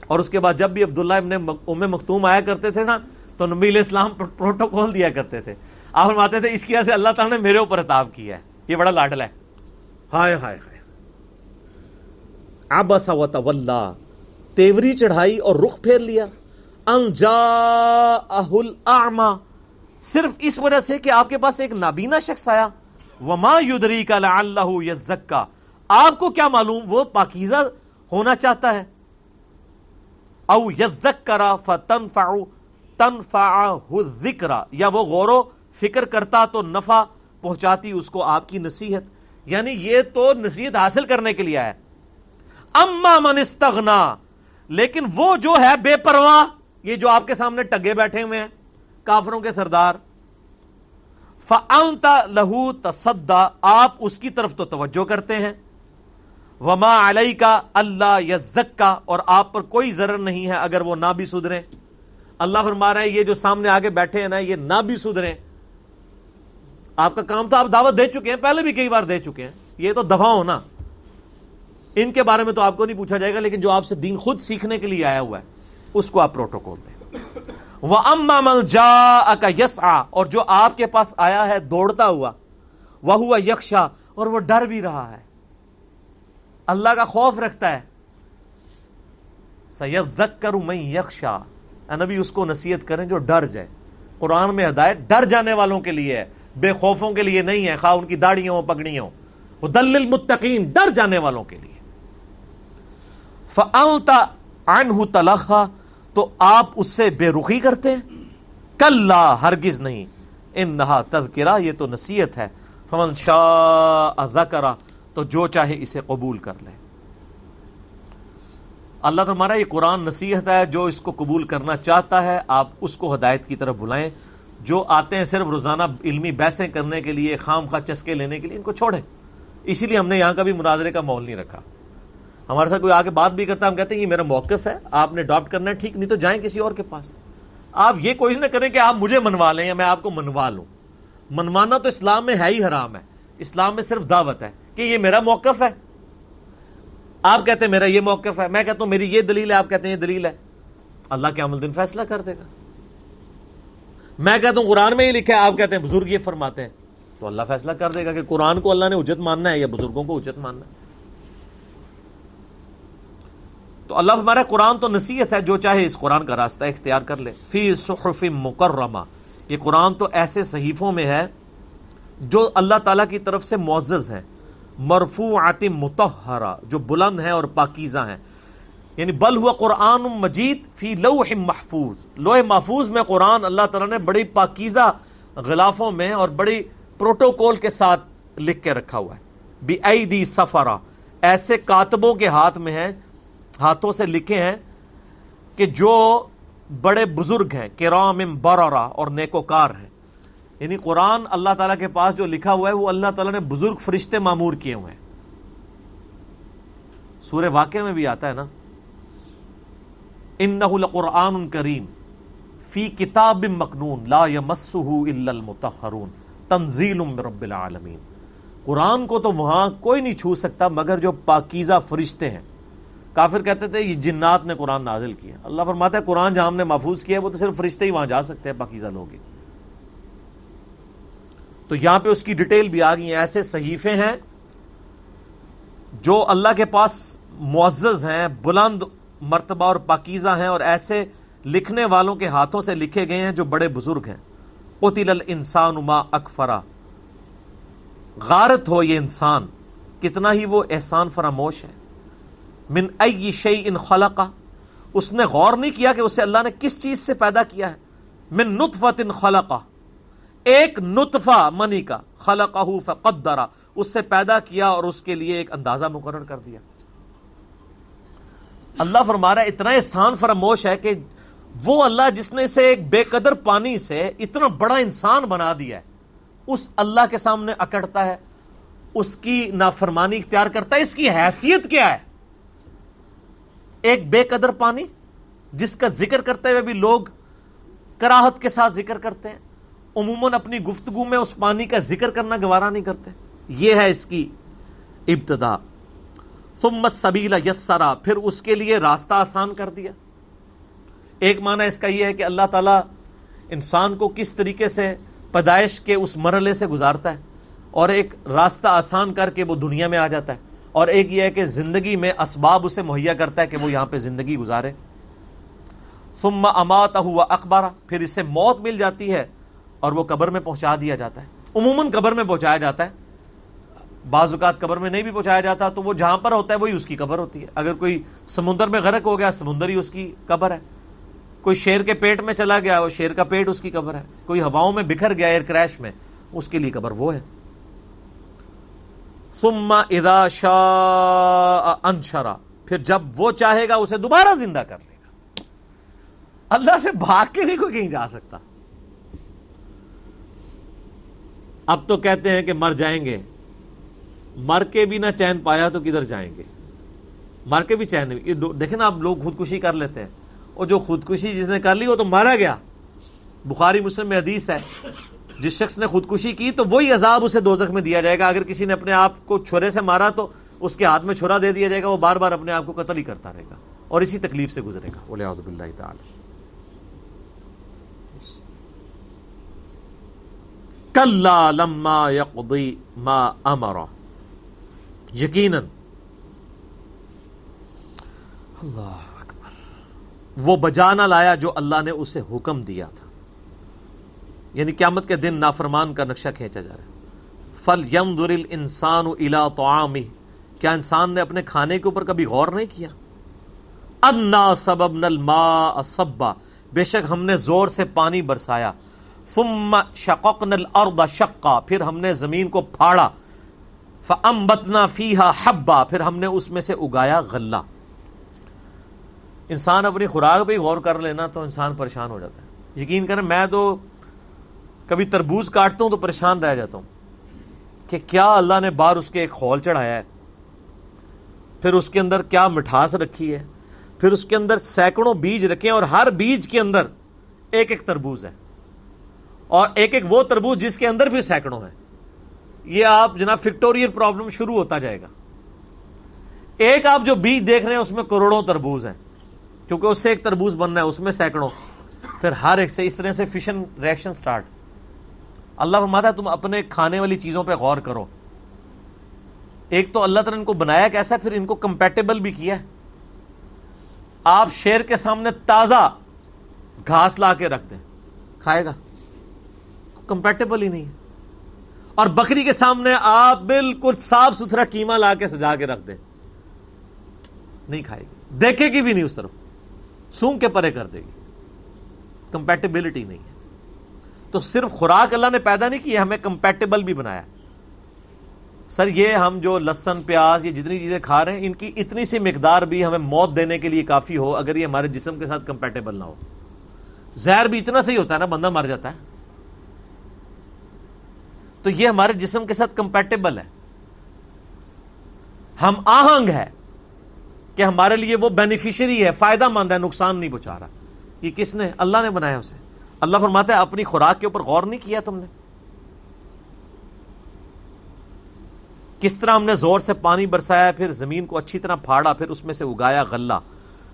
اور اس کے بعد جب بھی عبداللہ ابن ام مختوم آیا کرتے تھے نا، تو نبی علیہ السلام پروٹوکول دیا کرتے تھے۔ آپ فرماتے تھے، اس کی وجہ سے اللہ تعالیٰ نے میرے اوپر اتاب کیا ہے۔ یہ بڑا لاڈل ہے۔ ہائے ہائے ہائے۔ آبسا و تیوری چڑھائی اور رخ پھیر لیا۔ انجا صرف اس وجہ سے کہ آپ کے پاس ایک نابینا شخص آیا۔ وما یدری کا اللہ یزکا آپ کو کیا معلوم وہ پاکیزہ ہونا چاہتا ہے؟ او یزک کرا فتن ذکر یا وہ غور و فکر کرتا تو نفع پہنچاتی اس کو آپ کی نصیحت۔ یعنی یہ تو نصیحت حاصل کرنے کے لیے ہے۔ اما من استغنا، لیکن وہ جو ہے بے پرواہ، یہ جو آپ کے سامنے ٹگے بیٹھے ہوئے ہیں، کافروں کے سردار فنتا لہو تصدا، آپ اس کی طرف تو توجہ کرتے ہیں۔ وما علیہ کا اللہ یزک کا اور آپ پر کوئی ضرر نہیں ہے اگر وہ نہ بھی سدھرے اللہ فرما رہے ہیں یہ جو سامنے آگے بیٹھے ہیں نا، یہ نہ بھی سدھرے آپ کا کام تو آپ دعوت دے چکے ہیں، پہلے بھی کئی بار دے چکے ہیں۔ یہ تو دفاع ہونا۔ ان کے بارے میں تو آپ کو نہیں پوچھا جائے گا، لیکن جو آپ سے دین خود سیکھنے کے لیے آیا ہوا ہے، اس کو آپ پروٹوکول دیں۔ وہ اما جا کا یس اور جو آپ کے پاس آیا ہے، دوڑتا ہوا وہ ہوا یکشا اور وہ ڈر بھی رہا ہے۔ اللہ کا خوف رکھتا ہے۔ سید کروں میں یکشا نبی، اس کو نصیحت کریں جو ڈر جائے۔ قرآن میں ہدایت ڈر جانے والوں کے لیے ہے، بے خوفوں کے لیے نہیں ہے، خواہ ان کی داڑیوں ہو پگڑیوں وہ دل المتقین ڈر جانے والوں کے لیے۔ فعلتا عنہ تلخا۔ تو آپ اس سے بے رخی کرتے ہیں۔ کل ہرگز نہیں۔ ان نہا تذکرہ، یہ تو نصیحت ہے۔ فمن شاہ ذکرہ۔ تو جو چاہے اسے قبول کر لے۔ اللہ تمہارا یہ قرآن نصیحت ہے، جو اس کو قبول کرنا چاہتا ہے، آپ اس کو ہدایت کی طرف بلائیں۔ جو آتے ہیں صرف روزانہ علمی بحثیں کرنے کے لیے، خام خواہ چسکے لینے کے لیے، ان کو چھوڑیں۔ اسی لیے ہم نے یہاں کا بھی مناظرے کا ماحول نہیں رکھا۔ ہمارے ساتھ کوئی آگے بات بھی کرتا ہم کہتے ہیں، یہ میرا موقف ہے، آپ نے اڈاپٹ کرنا ہے، ٹھیک، نہیں تو جائیں کسی اور کے پاس۔ آپ یہ کوشش نہ کریں کہ آپ مجھے منوا لیں یا میں آپ کو منوا لوں۔ منوانا تو اسلام میں ہے ہی حرام ہے۔ اسلام میں صرف دعوت ہے کہ یہ میرا موقف ہے۔ آپ کہتے ہیں میرا یہ موقف ہے، میں کہتا ہوں میری یہ دلیل ہے، آپ کہتے ہیں یہ دلیل ہے۔ اللہ کے عمل دن فیصلہ کر دے گا۔ میں کہتا ہوں قرآن میں ہی لکھا ہے، آپ کہتے ہیں بزرگ یہ فرماتے ہیں۔ تو اللہ فیصلہ کر دے گا کہ قرآن کو اللہ نے اجت ماننا ہے یا بزرگوں کو اجت ماننا ہے۔ تو اللہ ہمارا قرآن تو نصیحت ہے، جو چاہے اس قرآن کا راستہ اختیار کر لے۔ فی صحف مکرمہ، یہ قرآن تو ایسے صحیفوں میں ہے جو اللہ تعالی کی طرف سے معزز ہے مرفوعات متحرہ جو بلند ہیں اور پاکیزہ ہیں۔ یعنی بل ہوا قرآن مجید فی لوح محفوظ۔ لوح محفوظ میں قرآن اللہ تعالیٰ نے بڑی پاکیزہ غلافوں میں اور بڑی پروٹوکول کے ساتھ لکھ کے رکھا ہوا ہے۔ بی ای دی سفرا ایسے کاتبوں کے ہاتھ میں ہے ہاتھوں سے لکھے ہیں کہ جو بڑے بزرگ ہیں، کرام برارا اور نیکوکار ہیں۔ یعنی قرآن اللہ تعالیٰ کے پاس جو لکھا ہوا ہے، وہ اللہ تعالیٰ نے بزرگ فرشتے معمور کیے ہوئے ہیں۔ سورہ واقع میں بھی آتا ہے نا۔ ان قرآن کریم فی کتاب مکنون لا یمسہ الا المطہرون تنزیل من رب العالمین۔ قرآن کو تو وہاں کوئی نہیں چھو سکتا مگر جو پاکیزہ فرشتے ہیں۔ کافر کہتے تھے، یہ جنات نے قرآن نازل کیا اللہ فرماتا ہے، قرآن جہاں ہم نے محفوظ کیا ہے، وہ تو صرف فرشتے ہی وہاں جا سکتے ہیں، پاکیزہ لوگ ہی۔ تو یہاں پہ اس کی ڈیٹیل بھی آ گئی ہیں۔ ایسے صحیفے ہیں جو اللہ کے پاس معزز ہیں، بلند مرتبہ اور پاکیزہ ہیں اور ایسے لکھنے والوں کے ہاتھوں سے لکھے گئے ہیں جو بڑے بزرگ ہیں۔ قتل الانسان ما اکفرا غارت ہو یہ انسان۔ کتنا ہی وہ احسان فراموش ہے۔ من ای شیء ان خلقا اس نے غور نہیں کیا کہ اسے اللہ نے کس چیز سے پیدا کیا ہے۔ من نطفت ان خلقا ایک نطفہ منی کا خلقہ فقدرا اس سے پیدا کیا اور اس کے لیے ایک اندازہ مقرر کر دیا۔ اللہ فرما رہا ہے، اتنا احسان فراموش ہے کہ وہ اللہ جس نے اسے ایک بے قدر پانی سے اتنا بڑا انسان بنا دیا ہے، اس اللہ کے سامنے اکڑتا ہے، اس کی نافرمانی اختیار کرتا ہے، اس کی حیثیت کیا ہے؟ ایک بے قدر پانی، جس کا ذکر کرتے ہوئے بھی لوگ کراہت کے ساتھ ذکر کرتے ہیں۔ عموماً اپنی گفتگو میں اس پانی کا ذکر کرنا گوارا نہیں کرتے۔ یہ ہے اس کی ابتدا۔ ثم سبیلا یسرا، پھر اس کے لیے راستہ آسان کر دیا۔ ایک معنی اس کا یہ ہے کہ اللہ تعالیٰ انسان کو کس طریقے سے پیدائش کے اس مرحلے سے گزارتا ہے اور ایک راستہ آسان کر کے وہ دنیا میں آ جاتا ہے۔ اور ایک یہ ہے کہ زندگی میں اسباب اسے مہیا کرتا ہے کہ وہ یہاں پہ زندگی گزارے۔ ثم امات ہوا اخبارہ پھر اسے موت مل جاتی ہے۔ اور وہ قبر میں پہنچا دیا جاتا ہے۔ عموماً قبر میں پہنچایا جاتا ہے۔ بعض اوقات قبر میں نہیں بھی پہنچایا جاتا تو وہ جہاں پر ہوتا ہے وہی اس کی قبر ہوتی ہے۔ اگر کوئی سمندر میں غرق ہو گیا، سمندر ہی اس کی قبر ہے۔ کوئی شیر کے پیٹ میں چلا گیا، وہ شیر کا پیٹ اس کی قبر ہے۔ کوئی ہواؤں میں بکھر گیا، ایئر کریش میں، اس کے لیے قبر وہ ہے۔ سما ادا شاہ انشرا، پھر جب وہ چاہے گا، اسے دوبارہ زندہ کر لے گا۔ اللہ سے بھاگ کے نہیں کوئی کہیں جا سکتا۔ اب تو کہتے ہیں کہ مر جائیں گے۔ مر کے بھی نہ چین پایا تو کدھر جائیں گے؟ مر کے بھی چین دیکھیں نا، آپ لوگ خودکشی کر لیتے ہیں۔ اور جو خودکشی جس نے کر لی وہ تو مارا گیا۔ بخاری مسلم میں حدیث ہے، جس شخص نے خودکشی کی تو وہی عذاب اسے دوزخ میں دیا جائے گا۔ اگر کسی نے اپنے آپ کو چھرے سے مارا تو اس کے ہاتھ میں چھرا دے دیا جائے گا، وہ بار بار اپنے آپ کو قتل ہی کرتا رہے گا اور اسی تکلیف سے گزرے گا۔ بولے تعالی۔ کلا لما یقضی ما امرا یقیناً اللہ اکبر۔ وہ بجانا لایا جو اللہ نے اسے حکم دیا تھا۔ یعنی قیامت کے دن نافرمان کا نقشہ کھینچا جا رہا ہے۔ فل یم درل انسان الا تو کیا انسان نے اپنے کھانے کے اوپر کبھی غور نہیں کیا؟ انا سبب نل ما بے شک ہم نے زور سے پانی برسایا۔ ثم شققنا الارض شقا، پھر ہم نے زمین کو پھاڑا، فانبتنا فیہا حبا، پھر ہم نے اس میں سے اگایا غلہ۔ انسان اپنی خوراک پہ غور کر لینا تو انسان پریشان ہو جاتا ہے۔ یقین کریں، میں تو کبھی تربوز کاٹتا ہوں تو پریشان رہ جاتا ہوں کہ کیا اللہ نے بار اس کے ایک خول چڑھایا ہے، پھر اس کے اندر کیا مٹھاس رکھی ہے، پھر اس کے اندر سینکڑوں بیج رکھے ہیں اور ہر بیج کے اندر ایک ایک تربوز ہے۔ اور ایک ایک وہ تربوز جس کے اندر بھی سینکڑوں ہیں۔ یہ آپ جناب فکٹوریل پرابلم شروع ہوتا جائے گا۔ ایک آپ جو بیج دیکھ رہے ہیں، اس میں کروڑوں تربوز ہیں۔ کیونکہ اس سے ایک تربوز بننا ہے، اس میں سینکڑوں۔ پھر ہر ایک سے اس طرح سے فشن ریئیکشن سٹارٹ اللہ فرماتا ہے، تم اپنے کھانے والی چیزوں پہ غور کرو۔ ایک تو اللہ تعالیٰ ان کو بنایا کیسا، پھر ان کو کمپیٹیبل بھی کیا۔ آپ شیر کے سامنے تازہ گھاس لا کے رکھ دیں۔ کھائے گا۔ کمپیٹیبل ہی نہیں اور بکری کے سامنے آپ بالکل صاف ستھرا کیما لا کے سجا کے رکھ دیں۔ نہیں کھائے گی۔ دیکھے گی بھی نہیں اس طرف۔ سونگ کے پرے کر دے گی۔ کمپیٹیبلٹی نہیں ہے۔ تو صرف خوراک اللہ نے پیدا نہیں کی ہمیں کمپیٹیبل بھی بنایا۔ سر، یہ ہم جو لسن پیاز، یہ جتنی چیزیں کھا رہے ہیں، ان کی اتنی سی مقدار بھی ہمیں موت دینے کے لیے کافی ہو، اگر یہ ہمارے جسم کے ساتھ کمپیٹیبل نہ ہو۔ زہر بھی اتنا صحیح ہوتا ہے نا، بندہ مر جاتا ہے۔ تو یہ ہمارے جسم کے ساتھ کمپیٹیبل ہے۔ ہم آہنگ ہے کہ ہمارے لیے وہ بینیفیشری ہے، فائدہ مند ہے، نقصان نہیں پہنچا رہا۔ یہ کس نے؟ اللہ نے بنایا اسے۔ اللہ فرماتا ہے، اپنی خوراک کے اوپر غور نہیں کیا تم نے؟ کس طرح ہم نے زور سے پانی برسایا، پھر زمین کو اچھی طرح پھاڑا، پھر اس میں سے اگایا غلہ۔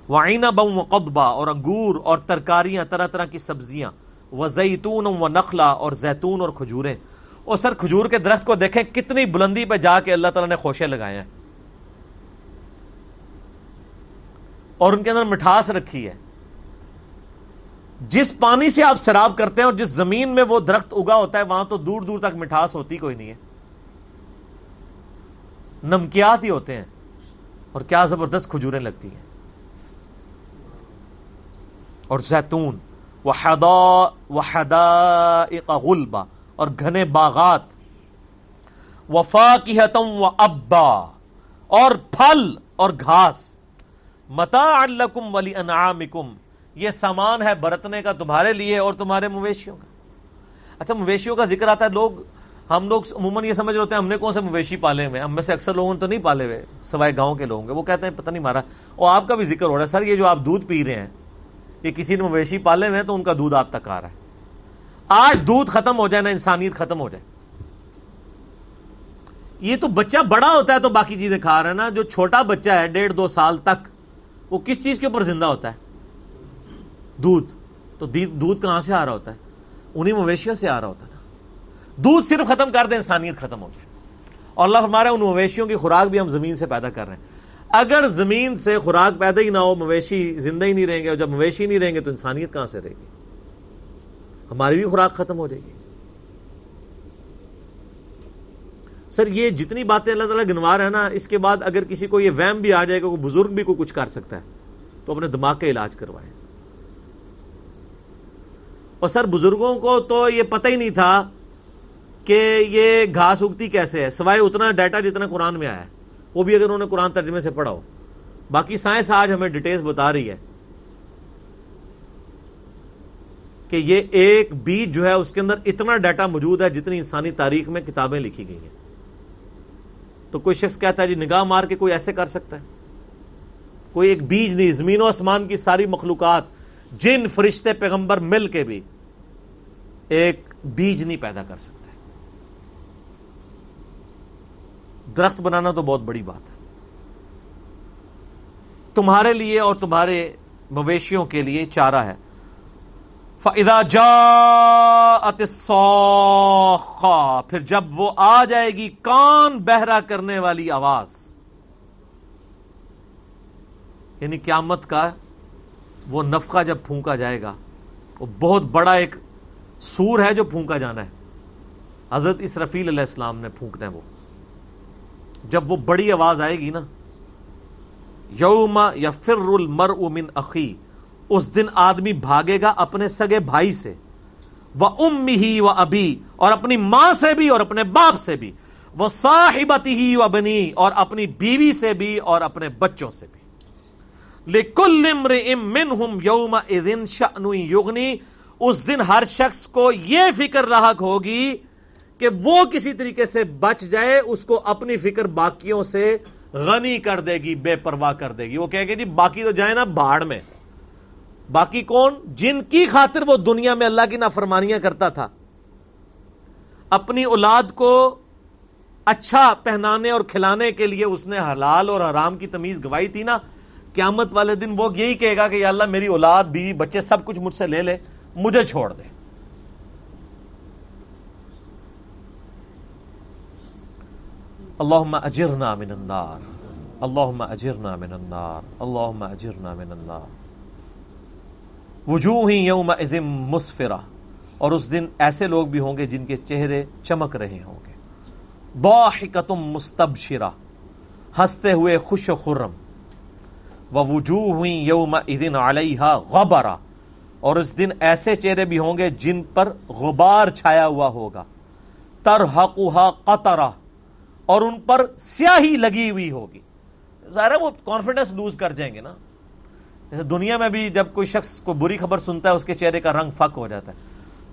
وعینہ بم و قدبہ اور انگور اور ترکاریاں، طرح طرح کی سبزیاں۔ و زیتون و نخلا اور زیتون اور کھجوریں۔ اور سر کھجور کے درخت کو دیکھیں کتنی بلندی پہ جا کے اللہ تعالیٰ نے خوشے لگائے ہیں۔ اور ان کے اندر مٹھاس رکھی ہے۔ جس پانی سے آپ شراب کرتے ہیں اور جس زمین میں وہ درخت اگا ہوتا ہے، وہاں تو دور دور تک مٹھاس ہوتی کوئی نہیں ہے۔ نمکیات ہی ہوتے ہیں۔ اور کیا زبردست کھجوریں لگتی ہیں۔ اور زیتون۔ غلبا۔ اور گھنے باغات۔ وفا کی حتم و ابا اور پھل اور گھاس۔ متا الکم ولی انعامکم یہ سامان ہے برتنے کا تمہارے لیے اور تمہارے مویشیوں کا۔ اچھا مویشیوں کا ذکر آتا ہے، لوگ، ہم لوگ عموماً یہ سمجھ رہے ہوتے ہیں، ہم نے کون سے مویشی پالے ہوئے ہم میں سے اکثر لوگوں نے تو نہیں پالے ہوئے، سوائے گاؤں کے لوگوں کے وہ کہتے ہیں، پتہ نہیں مارا اور آپ کا بھی ذکر ہو رہا ہے، سر، یہ جو آپ دودھ پی رہے ہیں، یہ کسی نے مویشی پالے ہوئے ہیں تو ان کا دودھ آپ تک آ رہا ہے۔ آج دودھ ختم ہو جائے نا انسانیت ختم ہو جائے۔ یہ تو بچہ بڑا ہوتا ہے تو باقی چیزیں کھا رہا ہے نا، جو چھوٹا بچہ ہے، ڈیڑھ دو سال تک، وہ کس چیز کے اوپر زندہ ہوتا ہے؟ دودھ۔ تو دودھ کہاں سے آ رہا ہوتا ہے؟ انہیں مویشیوں سے آ رہا ہوتا ہے نا۔ دودھ صرف ختم کر دیں، انسانیت ختم ہو جائے۔ اور اللہ ہمارے ان مویشیوں کی خوراک بھی ہم زمین سے پیدا کر رہے ہیں۔ اگر زمین سے خوراک پیدا ہی نہ ہو، مویشی زندہ ہی نہیں رہیں گے، اور جب مویشی نہیں رہیں گے تو انسانیت کہاں سے رہے گی؟ ہماری بھی خوراک ختم ہو جائے گی۔ سر، یہ جتنی باتیں اللہ تعالیٰ گنوا رہے ہیں نا، اس کے بعد اگر کسی کو یہ ویم بھی آ جائے گا، کوئی بزرگ بھی کوئی کچھ کر سکتا ہے، تو اپنے دماغ کا علاج کروائے اور سر، بزرگوں کو تو یہ پتہ ہی نہیں تھا کہ یہ گھاس اگتی کیسے ہے، سوائے اتنا ڈیٹا جتنا قرآن میں آیا ہے۔ وہ بھی اگر انہوں نے قرآن ترجمے سے پڑھا ہو۔ باقی سائنس آج ہمیں ڈیٹیلز بتا رہی ہے۔ کہ یہ ایک بیج جو ہے اس کے اندر اتنا ڈیٹا موجود ہے جتنی انسانی تاریخ میں کتابیں لکھی گئی ہیں۔ تو کوئی شخص کہتا ہے جی نگاہ مار کے کوئی ایسے کر سکتا ہے؟ کوئی ایک بیج نہیں، زمین و آسمان کی ساری مخلوقات، جن فرشتے پیغمبر مل کے بھی ایک بیج نہیں پیدا کر سکتے۔ درخت بنانا تو بہت بڑی بات ہے۔ تمہارے لیے اور تمہارے مویشیوں کے لیے چارہ ہے۔ فضا جا پھر جب وہ آ جائے گی، کان بہرا کرنے والی آواز۔ یعنی قیامت کا وہ نفقہ جب پھونکا جائے گا، وہ بہت بڑا ایک سور ہے جو پھونکا جانا ہے۔ حضرت اسرفیل علیہ السلام نے پھونکنا ہے وہ۔ جب وہ بڑی آواز آئے گی نا، یوم یا فر المر من عقی اس دن آدمی بھاگے گا اپنے سگے بھائی سے۔ وہ ام ہی و ابھی، اور اپنی ماں سے بھی اور اپنے باپ سے بھی۔ وہ صاحبت ہی و بنی اور اپنی بیوی سے بھی اور اپنے بچوں سے بھی۔ لیکل من یوم ادن یغنی۔ اس دن ہر شخص کو یہ فکر لاحق ہوگی کہ وہ کسی طریقے سے بچ جائے، اس کو اپنی فکر باقیوں سے غنی کر دے گی، بے پرواہ کر دے گی۔ وہ کہے گی جی باقی تو جائے نا بھاڑ میں۔ باقی کون؟ جن کی خاطر وہ دنیا میں اللہ کی نافرمانیاں کرتا تھا۔ اپنی اولاد کو اچھا پہنانے اور کھلانے کے لیے اس نے حلال اور حرام کی تمیز گوائی تھی نا۔ قیامت والے دن وہ یہی کہے گا کہ یا اللہ میری اولاد، بیوی، بچے سب کچھ مجھ سے لے لے، مجھے چھوڑ دے۔ اللہم اجرنا من النار، اللہم اجرنا من النار، اللہم اجرنا من النار۔ وجوہ یوم اذم مسفرہ۔ اور اس دن ایسے لوگ بھی ہوں گے جن کے چہرے چمک رہے ہوں گے۔ ضاحکتم مستبشرہ، ہنستے ہوئے خوش و خرم۔ وجوہ یوم اذن علیہا غبرہ۔ اور اس دن ایسے چہرے بھی ہوں گے جن پر غبار چھایا ہوا ہوگا۔ ترحقها قطرہ۔ اور ان پر سیاہی لگی ہوئی ہوگی۔ ظاہر ہے وہ کانفیڈنس لوز کر جائیں گے نا۔ جیسے دنیا میں بھی جب کوئی شخص کو بری خبر سنتا ہے، اس کے چہرے کا رنگ فک ہو جاتا ہے۔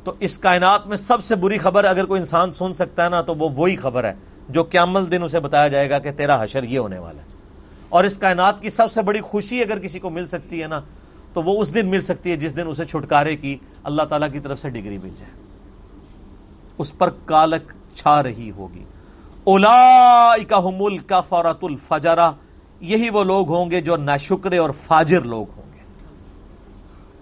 تو اس کائنات میں سب سے بری خبر اگر کوئی انسان سن سکتا ہے نا، تو وہ وہی خبر ہے جو قیامل دن اسے بتایا جائے گا کہ تیرا حشر یہ ہونے والا ہے۔ اور اس کائنات کی سب سے بڑی خوشی اگر کسی کو مل سکتی ہے نا، تو وہ اس دن مل سکتی ہے جس دن اسے چھٹکارے کی اللہ تعالیٰ کی طرف سے ڈگری مل جائے۔ اس پر کالک چھا رہی ہوگی۔ اولا کا فورت الفجرا یہی وہ لوگ ہوں گے جو ناشکرے اور فاجر لوگ ہوں گے۔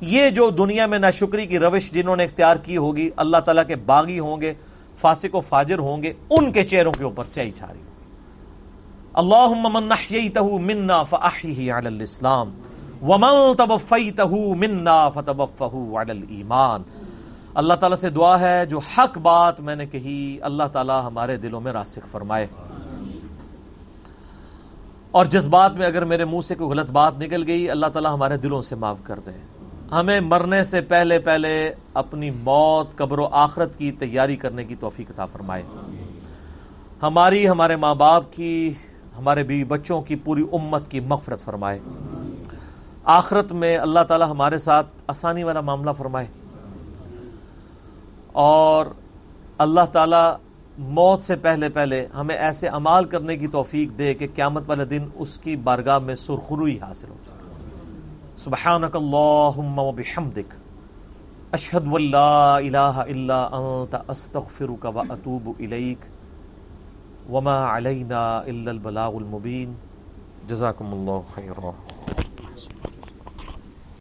یہ جو دنیا میں ناشکری کی روش جنہوں نے اختیار کی ہوگی، اللہ تعالیٰ کے باغی ہوں گے، فاسق و فاجر ہوں گے، ان کے چہروں کے اوپر سیائی چھاری ہوگی۔ اللہ من نحیتہ منا فاحیہ علی الاسلام، ومن توفیتہ منا فتوفہ علی الایمان۔ اللہ تعالیٰ سے دعا ہے، جو حق بات میں نے کہی، اللہ تعالیٰ ہمارے دلوں میں راسخ فرمائے۔ اور جس بات میں اگر میرے منہ سے کوئی غلط بات نکل گئی، اللہ تعالیٰ ہمارے دلوں سے معاف کر دے۔ ہمیں مرنے سے پہلے پہلے اپنی موت، قبر و آخرت کی تیاری کرنے کی توفیق عطا فرمائے۔ ہماری، ہمارے ماں باپ کی، ہمارے بیوی بچوں کی پوری امت کی مغفرت فرمائے۔ آخرت میں اللہ تعالیٰ ہمارے ساتھ آسانی والا معاملہ فرمائے۔ اور اللہ تعالی موت سے پہلے پہلے ہمیں ایسے عمال کرنے کی توفیق دے کہ قیامت والے دن اس کی بارگاہ میں سرخروئی حاصل ہو جائے۔ سبحانک اللہم و بحمدک، اشہد واللہ الہ الا انت، استغفرک و اتوب الیک وما علینا الا البلاغ المبین۔ جزاکم اللہ خیرہ